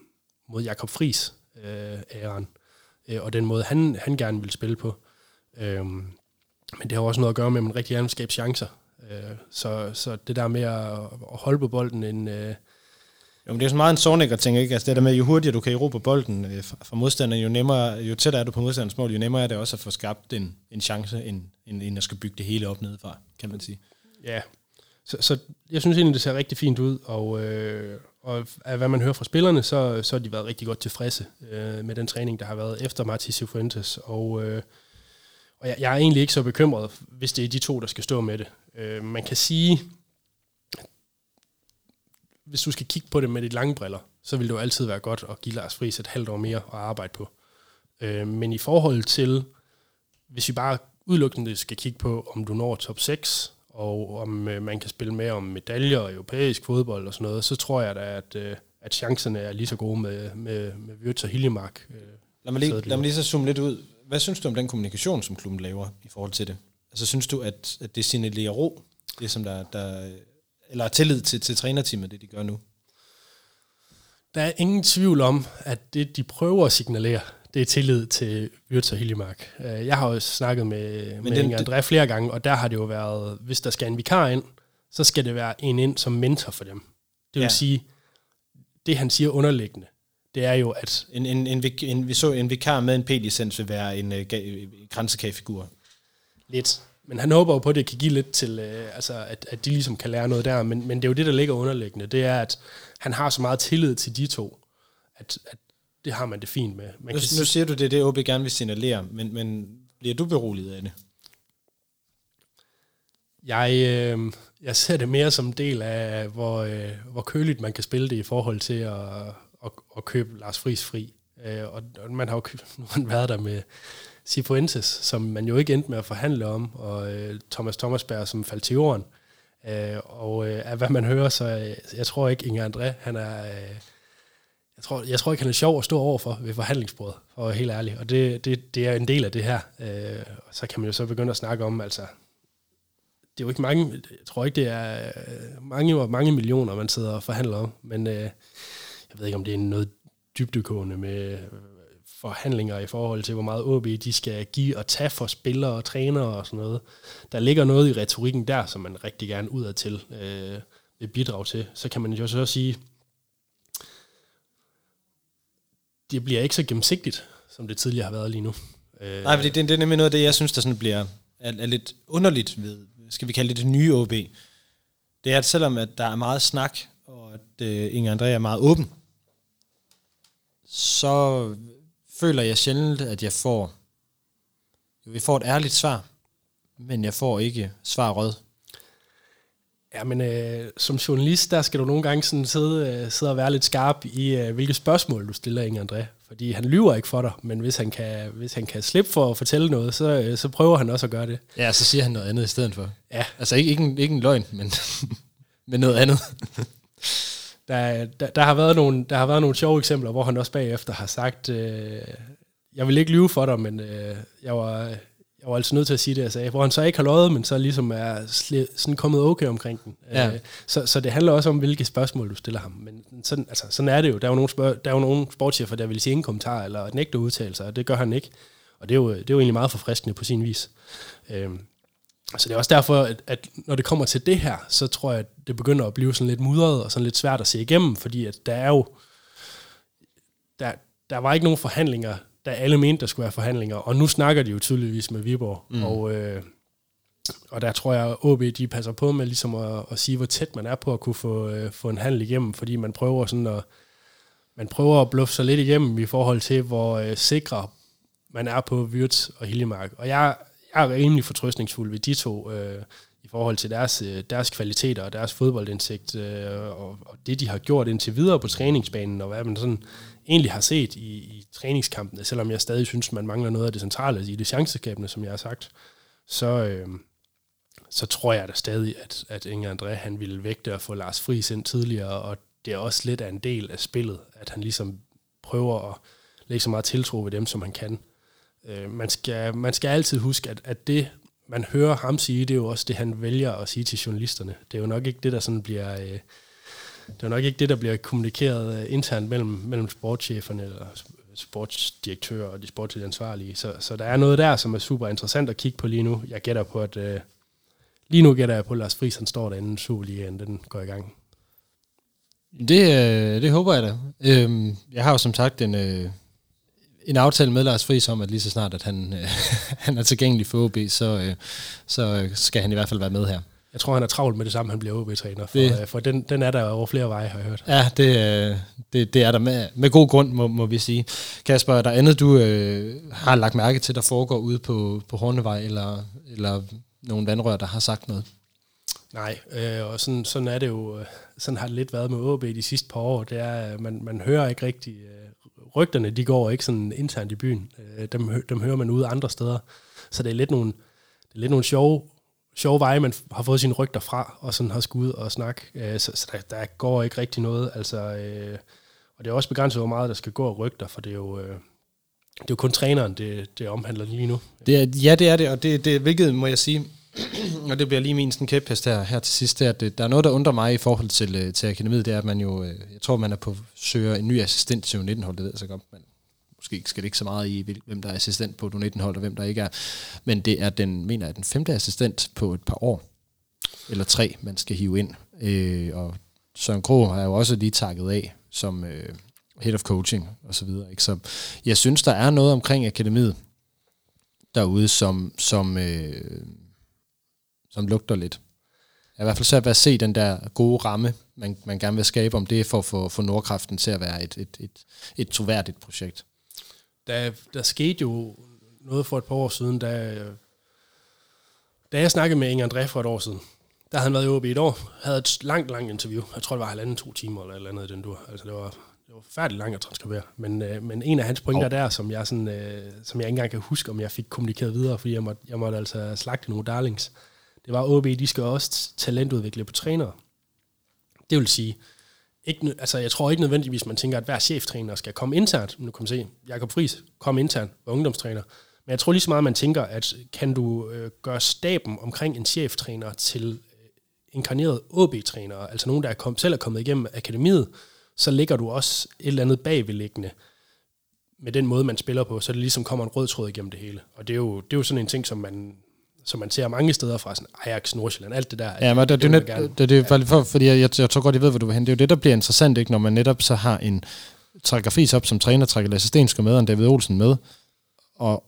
[SPEAKER 2] mod Jakob Friis øh, æren, øh, og den måde, han, han gerne vil spille på. Øh, men det har også noget at gøre med, at man rigtig gerne vil skabe chancer. Øh, så, så det der med at, at holde på bolden en... Øh,
[SPEAKER 7] jo, men det er jo meget en Sonic at tænke, ikke? Altså det der med, jo hurtigere du kan erobre bolden øh, fra modstanderen, jo nemmere, jo tættere er du på modstanderens mål, jo nemmere er det også at få skabt en, en chance, end, end, end at skal bygge det hele op nedefra, kan man sige.
[SPEAKER 2] Ja, så, så jeg synes egentlig, det ser rigtig fint ud, og, øh, og af hvad man hører fra spillerne, så, så har de været rigtig godt tilfredse øh, med den træning, der har været efter Martis Cifuentes, og, øh, og jeg, jeg er egentlig ikke så bekymret, hvis det er de to, der skal stå med det. Øh, man kan sige, hvis du skal kigge på det med de lange briller, så vil det jo altid være godt at give Lars Friis et halvt år mere at arbejde på. Øh, men i forhold til, hvis vi bare udelukkende skal kigge på, om du når top 6, og om øh, man kan spille med om medaljer og europæisk fodbold og sådan noget, så tror jeg da, at, øh, at chancerne er lige så gode med, med, med Wirtz og Hiljemark. Øh,
[SPEAKER 7] lad, mig lige, lad mig lige så zoome lidt ud. Hvad synes du om den kommunikation, som klubben laver i forhold til det? Altså synes du, at, at det signalerer ro, det som der, der eller er tillid til, til trænerteamet, det de gør nu?
[SPEAKER 2] Der er ingen tvivl om, at det, de prøver at signalere, det er tillid til Wirtz og Hiljemark. Øh, jeg har jo snakket med, Men med den, Inge André flere gange, og der har det jo været, hvis der skal en vikar ind, så skal det være en ind som mentor for dem. Det vil ja. sige, det han siger underliggende, det er jo, at...
[SPEAKER 7] En, en, en, en, vi så en vikar med en P-licens vil være en uh, grænsekagefigur.
[SPEAKER 2] Lidt. Men han håber jo på, at det kan give lidt til, øh, altså, at, at de ligesom kan lære noget der. Men, men det er jo det, der ligger underliggende. Det er, at han har så meget tillid til de to, at, at det har man det fint med. Man
[SPEAKER 7] nu, kan nu siger du, det er det, OB gerne vil signalere, men, men bliver du beroliget af det?
[SPEAKER 2] Jeg, øh, jeg ser det mere som en del af, hvor, øh, hvor køligt man kan spille det i forhold til at, at, at købe Lars Friis fri. Øh, og, og man har jo nu har været der med Sifuentes, som man jo ikke endte med at forhandle om, og øh, Thomas Thomasberg, som faldt til jorden. Øh, og øh, af hvad man hører, så øh, jeg tror ikke, Inger André, han er... Øh, jeg tror, jeg tror ikke, han er sjov at stå overfor ved forhandlingsbordet, for at være helt ærlig. Og det, det, det er en del af det her. Øh, og så kan man jo så begynde at snakke om, altså, det er jo ikke mange, jeg tror ikke, det er øh, mange og mange millioner, man sidder og forhandler om, men øh, jeg ved ikke, om det er noget dybdegående med forhandlinger i forhold til, hvor meget OB de skal give og tage for spillere og trænere og sådan noget. Der ligger noget i retorikken der, som man rigtig gerne udad til øh, vil bidrage til. Så kan man jo så sige, det bliver ikke så gennemsigtigt, som det tidligere har været lige nu.
[SPEAKER 7] Øh, Nej, fordi det, det er nemlig noget af det, jeg synes, der sådan bliver er, er lidt underligt ved, skal vi kalde det det nye OB. Det er, at selvom at der er meget snak, og at øh, Inger André er meget åben, så føler jeg sjældent, at jeg får, vi får et ærligt svar, men jeg får ikke svar rød.
[SPEAKER 2] Ja, men øh, som journalist, der skal du nogle gange sådan sidde, øh, sidde og være lidt skarp i, øh, hvilke spørgsmål du stiller Inge André. Fordi han lyver ikke for dig, men hvis han kan, hvis han kan slippe for at fortælle noget, så, øh, så prøver han også at gøre det.
[SPEAKER 7] Ja, så siger han noget andet i stedet for.
[SPEAKER 2] Ja.
[SPEAKER 7] Altså ikke, ikke, en, ikke en løgn, men, men noget andet.
[SPEAKER 2] Der, der, der, har været nogle, der har været nogle sjove eksempler, hvor han også bagefter har sagt, øh, jeg vil ikke lyve for dig, men øh, jeg, var, jeg var altså nødt til at sige det, jeg sagde. Hvor han så ikke har løjet, men så ligesom er sli, sådan kommet okay omkring den. Ja. Øh, så, så det handler også om, hvilke spørgsmål du stiller ham. Men sådan, altså, sådan er det jo. Der er jo nogle, spørg, der er jo nogle sportschefer, der vil sige ingen kommentar eller nægte udtalelser, og det gør han ikke. Og det er jo, det er jo egentlig meget forfriskende på sin vis. Øh, så det er også derfor, at, at når det kommer til det her, så tror jeg, at det begynder at blive sådan lidt mudret og sådan lidt svært at se igennem, fordi at der er jo, der, der var ikke nogen forhandlinger, da alle mente, der skulle være forhandlinger. Og nu snakker de jo tydeligvis med Viborg. Mm. Og, øh, og der tror jeg, at OB de passer på med ligesom at, at sige, hvor tæt man er på at kunne få, øh, få en handel igennem, fordi man prøver sådan at, man prøver at bluffe sig lidt igennem i forhold til, hvor øh, sikre man er på Wirtz og Hiljemark. Og jeg, jeg er rimelig fortrøstningsfuld ved de to øh, i forhold til deres, øh, deres kvaliteter og deres fodboldindsigt øh, og, og det, de har gjort indtil videre på træningsbanen, og hvad man sådan egentlig har set i, i træningskampene, selvom jeg stadig synes, man mangler noget af det centrale i det chanceskabende, som jeg har sagt, så, øh, så tror jeg da stadig, at, at Inger André han ville vægte at få Lars Friis ind tidligere, og det er også lidt af en del af spillet, at han ligesom prøver at lægge så meget tiltro ved dem, som han kan. Øh, man, skal, man skal altid huske, at, at det, man hører ham sige, det er jo også det, han vælger at sige til journalisterne. Det er jo nok ikke det, der sådan bliver... Øh, det er nok ikke det, der bliver kommunikeret øh, internt mellem, mellem sportscheferne eller sportsdirektører og de sportslige ansvarlige. Så, så der er noget der, som er super interessant at kigge på lige nu. Jeg gætter på, at øh, lige nu gætter jeg på, at Lars Friis han står derinde, Superligaen den går i gang.
[SPEAKER 7] Det, øh, det håber jeg da. Øhm, jeg har jo som sagt en, øh, en aftale med Lars Friis om, at lige så snart, at han, øh, han er tilgængelig for OB, så, øh, så skal han i hvert fald være med her.
[SPEAKER 2] Jeg tror, han er travlt med det samme, han bliver OB-træner, for, det, øh, for den, den er der over flere veje, har jeg hørt.
[SPEAKER 7] Ja, det, øh, det, det er der med, med god grund, må, må vi sige. Kasper, er der andet, du øh, har lagt mærke til, der foregår ude på, på Hornevej, eller, eller nogle vandrør, der har sagt noget?
[SPEAKER 2] Nej, øh, og sådan, sådan er det jo, øh, sådan har det lidt været med OB de sidste par år. Det er, man, man hører ikke rigtig, øh, rygterne de går ikke sådan internt i byen. Øh, dem, dem hører man ude andre steder. Så det er lidt nogle, det er lidt nogle sjove, sjove veje, man har fået sine rygter fra, og sådan har skudt og snakke. Øh, så så der, der går ikke rigtig noget. Altså, øh, og det er også begrænset, hvor meget der skal gå og rygter, for det er jo... Øh, det er jo kun træneren, det, det omhandler lige nu.
[SPEAKER 7] Det er, ja, det er det, og det, det, hvilket må jeg sige, og det bliver lige min sådan kæphest her, her til sidst, det er, at det, der er noget, der undrer mig i forhold til, øh, til akademiet, det er, at man jo, øh, jeg tror, man er på søger en ny assistent til 19 hold det ved jeg så godt, men måske skal det ikke så meget i, hvem der er assistent på 19 hold og hvem der ikke er, men det er den, mener jeg, den femte assistent på et par år, eller tre, man skal hive ind, øh, og Søren Kro har jo også lige takket af, som øh, head of coaching og så videre, ikke? så jeg synes, der er noget omkring akademiet, derude, som, som øh, som lugter lidt. Jeg er i hvert fald svært ved at se den der gode ramme, man, man gerne vil skabe, om det for at få, få Nordkraften til at være et, et, et, et troværdigt projekt.
[SPEAKER 2] Der, der skete jo noget for et par år siden, da, da jeg snakkede med Inger André for et år siden, der havde han været i OB i et år, havde et langt, langt interview. Jeg tror, det var halvanden to timer eller eller andet den du. Altså, det var, det var færdigt langt at transkribere. Men, øh, men en af hans pointer oh. der, som jeg, sådan, øh, som jeg ikke engang kan huske, om jeg fik kommunikeret videre, fordi jeg måtte, jeg måtte altså slagte nogle darlings, øh, det var OB, de skal også talentudvikle på trænere. Det vil sige, ikke, altså jeg tror ikke nødvendigvis, man tænker, at hver cheftræner skal komme internt. Nu kan man se, Jakob Friis kom internt, var ungdomstræner. Men jeg tror lige så meget, man tænker, at kan du øh, gøre staben omkring en cheftræner til øh, inkarneret OB-trænere, altså nogen, der er kom, selv er kommet igennem akademiet, så ligger du også et eller andet bagvedliggende med den måde, man spiller på, så det ligesom kommer en rød tråd igennem det hele. Og det er jo, det er jo sådan en ting, som man som man ser mange steder fra, sådan Ajax, Nordsjælland, alt det der.
[SPEAKER 7] Ja, men det, det, det, det, det, det, det for, fordi jeg, jeg, jeg tror godt, jeg ved, hvor du vil hen. Det er jo det, der bliver interessant, ikke, når man netop så har en trækker Friis op som træner, trækker Lasse Stensker med, og David Olsen med. Og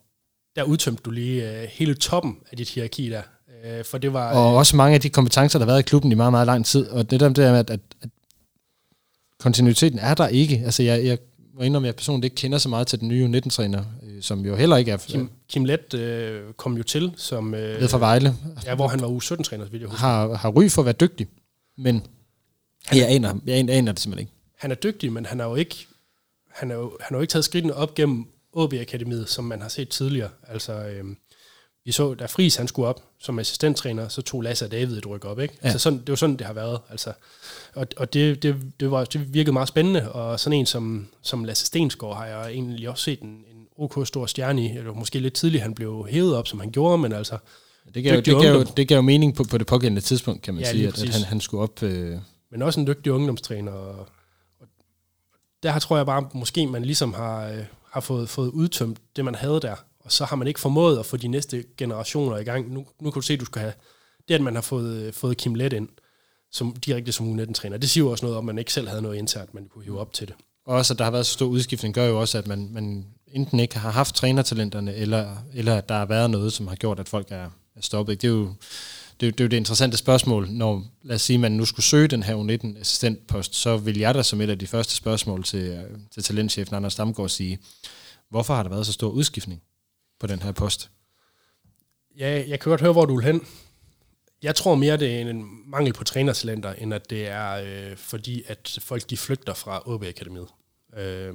[SPEAKER 2] der udtømte du lige uh, hele toppen af dit hierarki der. Uh, for det var,
[SPEAKER 7] og uh, også mange af de kompetencer, der har været i klubben i meget, meget lang tid. Og det der med, at, at, at kontinuiteten er der ikke. Altså, jeg, jeg må indrømme, at jeg personligt ikke kender så meget til den nye 19-træner, øh, som jo heller ikke er...
[SPEAKER 2] Kim, Kim Let øh, kom jo til som...
[SPEAKER 7] Øh, ved fra Vejle.
[SPEAKER 2] Ja, hvor han var U17-træner, vil jeg
[SPEAKER 7] huske. Har, har ry for at være dygtig, men jeg aner, jeg aner det simpelthen ikke.
[SPEAKER 2] Han er dygtig, men han har jo ikke, han er jo, han har jo ikke taget skridtene op gennem OB Akademiet, som man har set tidligere. Altså, øh, vi så, da Friis han skulle op som assistenttræner, så tog Lasse og David et ryk op. Ikke? Ja. Altså sådan, det var sådan, det har været. Altså, og og det, det, det, var, det virkede meget spændende, og sådan en som, som Lasse Stensgaard har jeg egentlig også set en OK stor stjerne i. Eller måske lidt tidligt, han blev hævet op, som han gjorde, men altså...
[SPEAKER 7] Det gav, det gav, jo, det gav jo mening på, på det pågældende tidspunkt, kan man ja, sige, at, at han, han skulle op... Øh...
[SPEAKER 2] Men også en dygtig ungdomstræner. Og, og der tror jeg bare, måske man ligesom har, øh, har fået, fået udtømt det, man havde der og så har man ikke formået at få de næste generationer i gang. Nu, nu kan du se, at du skal have det, at man har fået, fået Kim Let ind, som direkte som U19-træner. Det siger jo også noget om, at man ikke selv havde noget internt, man kunne hive op til det.
[SPEAKER 7] Og også, at der har været så stor udskiftning, gør jo også, at man, man enten ikke har haft trænertalenterne, eller, eller at der har været noget, som har gjort, at folk er, er stoppet. Det er jo det, er, det er jo det interessante spørgsmål, når, lad os sige, man nu skulle søge den her U19-assistentpost, så vil jeg da som et af de første spørgsmål til, øh, til talentchefen Anders Damgaard sige, hvorfor har der været så stor udskiftning på den her post?
[SPEAKER 2] Ja, jeg kan godt høre, hvor du vil hen. Jeg tror mere, det er en mangel på trænertalenter, end at det er øh, fordi, at folk de flygter fra OB Akademiet. Øh,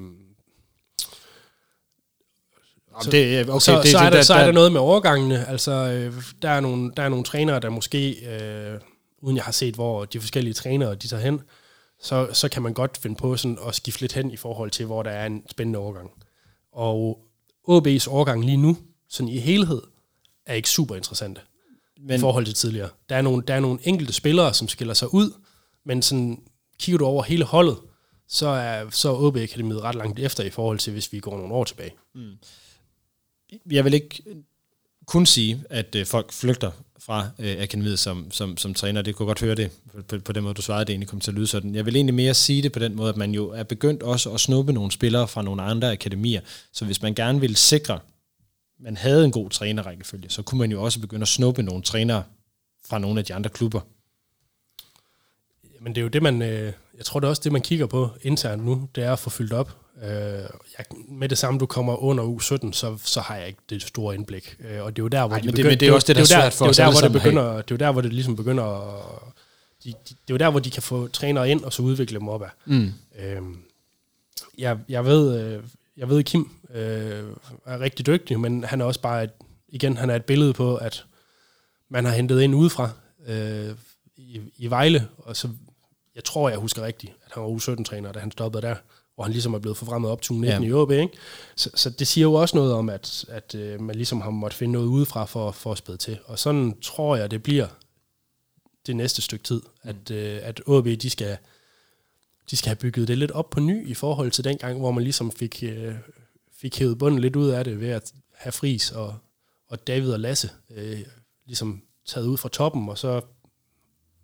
[SPEAKER 2] så, det, okay, så, det, så, er der, der, så er der noget med overgangene. Altså, øh, der, er nogle, der er nogle trænere, der måske, øh, uden jeg har set, hvor de forskellige trænere de tager hen, så, så kan man godt finde på sådan at skifte lidt hen i forhold til, hvor der er en spændende overgang. Og OB's overgang lige nu, sådan i helhed, er ikke super interessante men, i forhold til tidligere. Der er, nogle, der er nogle enkelte spillere, som skiller sig ud, men sådan, kigger du over hele holdet, så er, så er OB Akademiet ret langt efter i forhold til, hvis vi går nogle år tilbage. Mm
[SPEAKER 7] jeg vil ikke kun sige, at øh, folk flygter fra øh, akademiet som, som, som træner. Det kunne godt høre det på, på den måde, du svarede, det egentlig kom til at lyde sådan. Jeg vil egentlig mere sige det på den måde, at man jo er begyndt også at snuppe nogle spillere fra nogle andre akademier. Så hvis man gerne vil sikre, man havde en god trænerrækkefølge, så kunne man jo også begynde at snuppe nogle trænere fra nogle af de andre klubber.
[SPEAKER 2] Men det er jo det, man, øh, jeg tror det er også det, man kigger på internt nu, det er at få fyldt op. Øh, jeg, med det samme, du kommer under U17, så, så har jeg ikke det store indblik. Øh, og det er jo der, hvor Ej, de
[SPEAKER 7] begynder... Det, det er også det, der er svært for
[SPEAKER 2] os hvor det begynder, Det er jo der, hvor det ligesom begynder at, de, de, det er jo der, hvor de kan få trænere ind, og så udvikle dem opad. Mm. Øh, jeg, jeg ved, øh, jeg ved, Kim øh, er rigtig dygtig, men han er også bare, et, igen, han er et billede på, at man har hentet ind udefra øh, i, i Vejle, og så, jeg tror, jeg husker rigtigt, at han var U17-træner, da han stoppede der hvor han ligesom er blevet forfremmet op til 19 ja. i OB, ikke? Så, så det siger jo også noget om, at, at øh, man ligesom har måttet finde noget udefra for, for at spæde til. Og sådan tror jeg, det bliver det næste stykke tid, mm. at, øh, at OB, de skal, de skal have bygget det lidt op på ny i forhold til den gang, hvor man ligesom fik, øh, fik hævet bunden lidt ud af det ved at have Fris og, og David og Lasse øh, ligesom taget ud fra toppen, og så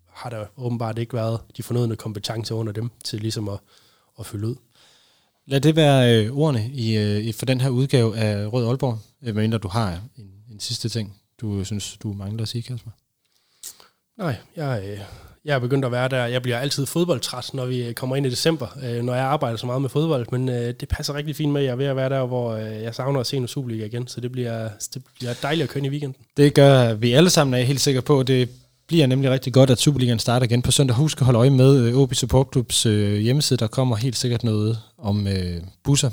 [SPEAKER 2] har der åbenbart ikke været de fornødne kompetencer under dem til ligesom at, at fylde ud.
[SPEAKER 7] Lad det være øh, ordene i, øh, for den her udgave af Rød Aalborg, øh, medmindre du har en, en sidste ting, du synes, du mangler at sige, Kasper.
[SPEAKER 2] Nej, jeg, øh, jeg er begyndt at være der. Jeg bliver altid fodboldtræt, når vi kommer ind i december, øh, når jeg arbejder så meget med fodbold, men øh, det passer rigtig fint med, at jeg er ved at være der, hvor øh, jeg savner at se en Superliga igen, så det bliver, det bliver dejligt at køre i weekenden.
[SPEAKER 7] Det gør vi alle sammen, er jeg helt sikker på. Det bliver nemlig rigtig godt, at Superligaen starter igen på søndag. Husk at holde øje med øh, OB Support Clubs øh, hjemmeside. Der kommer helt sikkert noget om øh, busser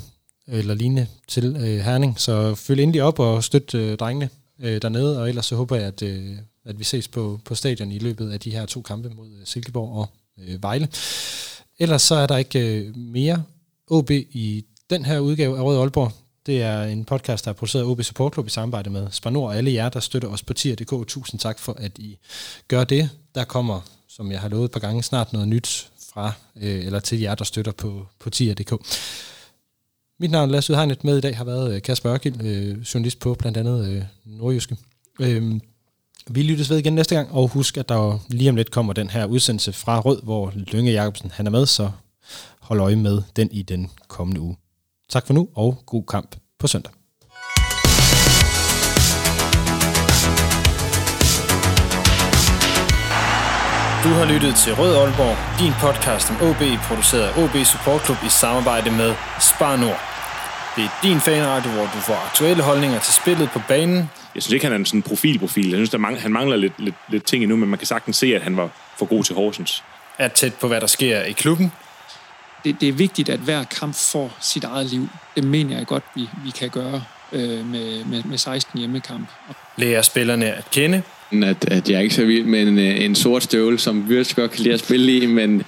[SPEAKER 7] eller lignende til øh, Herning. Så følg endelig op og støt øh, drengene øh, dernede, og ellers så håber jeg, at, øh, at vi ses på, på stadion i løbet af de her to kampe mod øh, Silkeborg og øh, Vejle. Ellers så er der ikke øh, mere OB i den her udgave af Rød Aalborg. Det er en podcast, der er produceret af OB Support Club i samarbejde med Spanor og alle jer, der støtter os på tier.dk. Tusind tak for, at I gør det. Der kommer, som jeg har lovet et par gange, snart noget nyt fra, øh, eller til jer, der støtter på, på tier.dk. Mit navn er Lasse Udhegnet. Med i dag har været øh, Kasper Ørkild, øh, journalist på blandt andet øh, Nordjyske. Øh, vi lyttes ved igen næste gang, og husk, at der lige om lidt kommer den her udsendelse fra Rød, hvor Lønge Jacobsen han er med, så hold øje med den i den kommende uge. Tak for nu, og god kamp på søndag.
[SPEAKER 6] Du har lyttet til Rød Aalborg, din podcast om OB, produceret af OB Support Club i samarbejde med Spar Nord. Det er din fanradio, hvor du får aktuelle holdninger til spillet på banen.
[SPEAKER 3] Jeg synes ikke, han er en sådan profilprofil. Jeg synes, der mangler, han mangler lidt, lidt, lidt ting endnu, men man kan sagtens se, at han var for god til Horsens.
[SPEAKER 6] Er tæt på, hvad der sker i klubben,
[SPEAKER 4] det, det er vigtigt, at hver kamp får sit eget liv. Det mener jeg godt, vi, vi kan gøre øh, med, med, med 16 hjemmekamp.
[SPEAKER 6] Lærer spillerne at kende.
[SPEAKER 8] At, at jeg er ikke så vild med en, øh, en sort støvle, som Wirtz godt kan lide at spille i, men,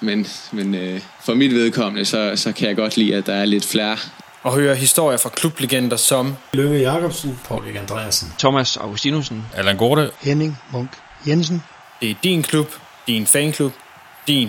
[SPEAKER 8] men, men øh, for mit vedkommende, så, så kan jeg godt lide, at der er lidt flere.
[SPEAKER 6] Og høre historier fra klublegender som
[SPEAKER 1] Lønge Jacobsen,
[SPEAKER 9] Paul Andreasen,
[SPEAKER 10] Thomas Augustinusen,
[SPEAKER 11] Allan Gorte,
[SPEAKER 5] Henning Munk Jensen.
[SPEAKER 6] Det er din klub, din fanklub, din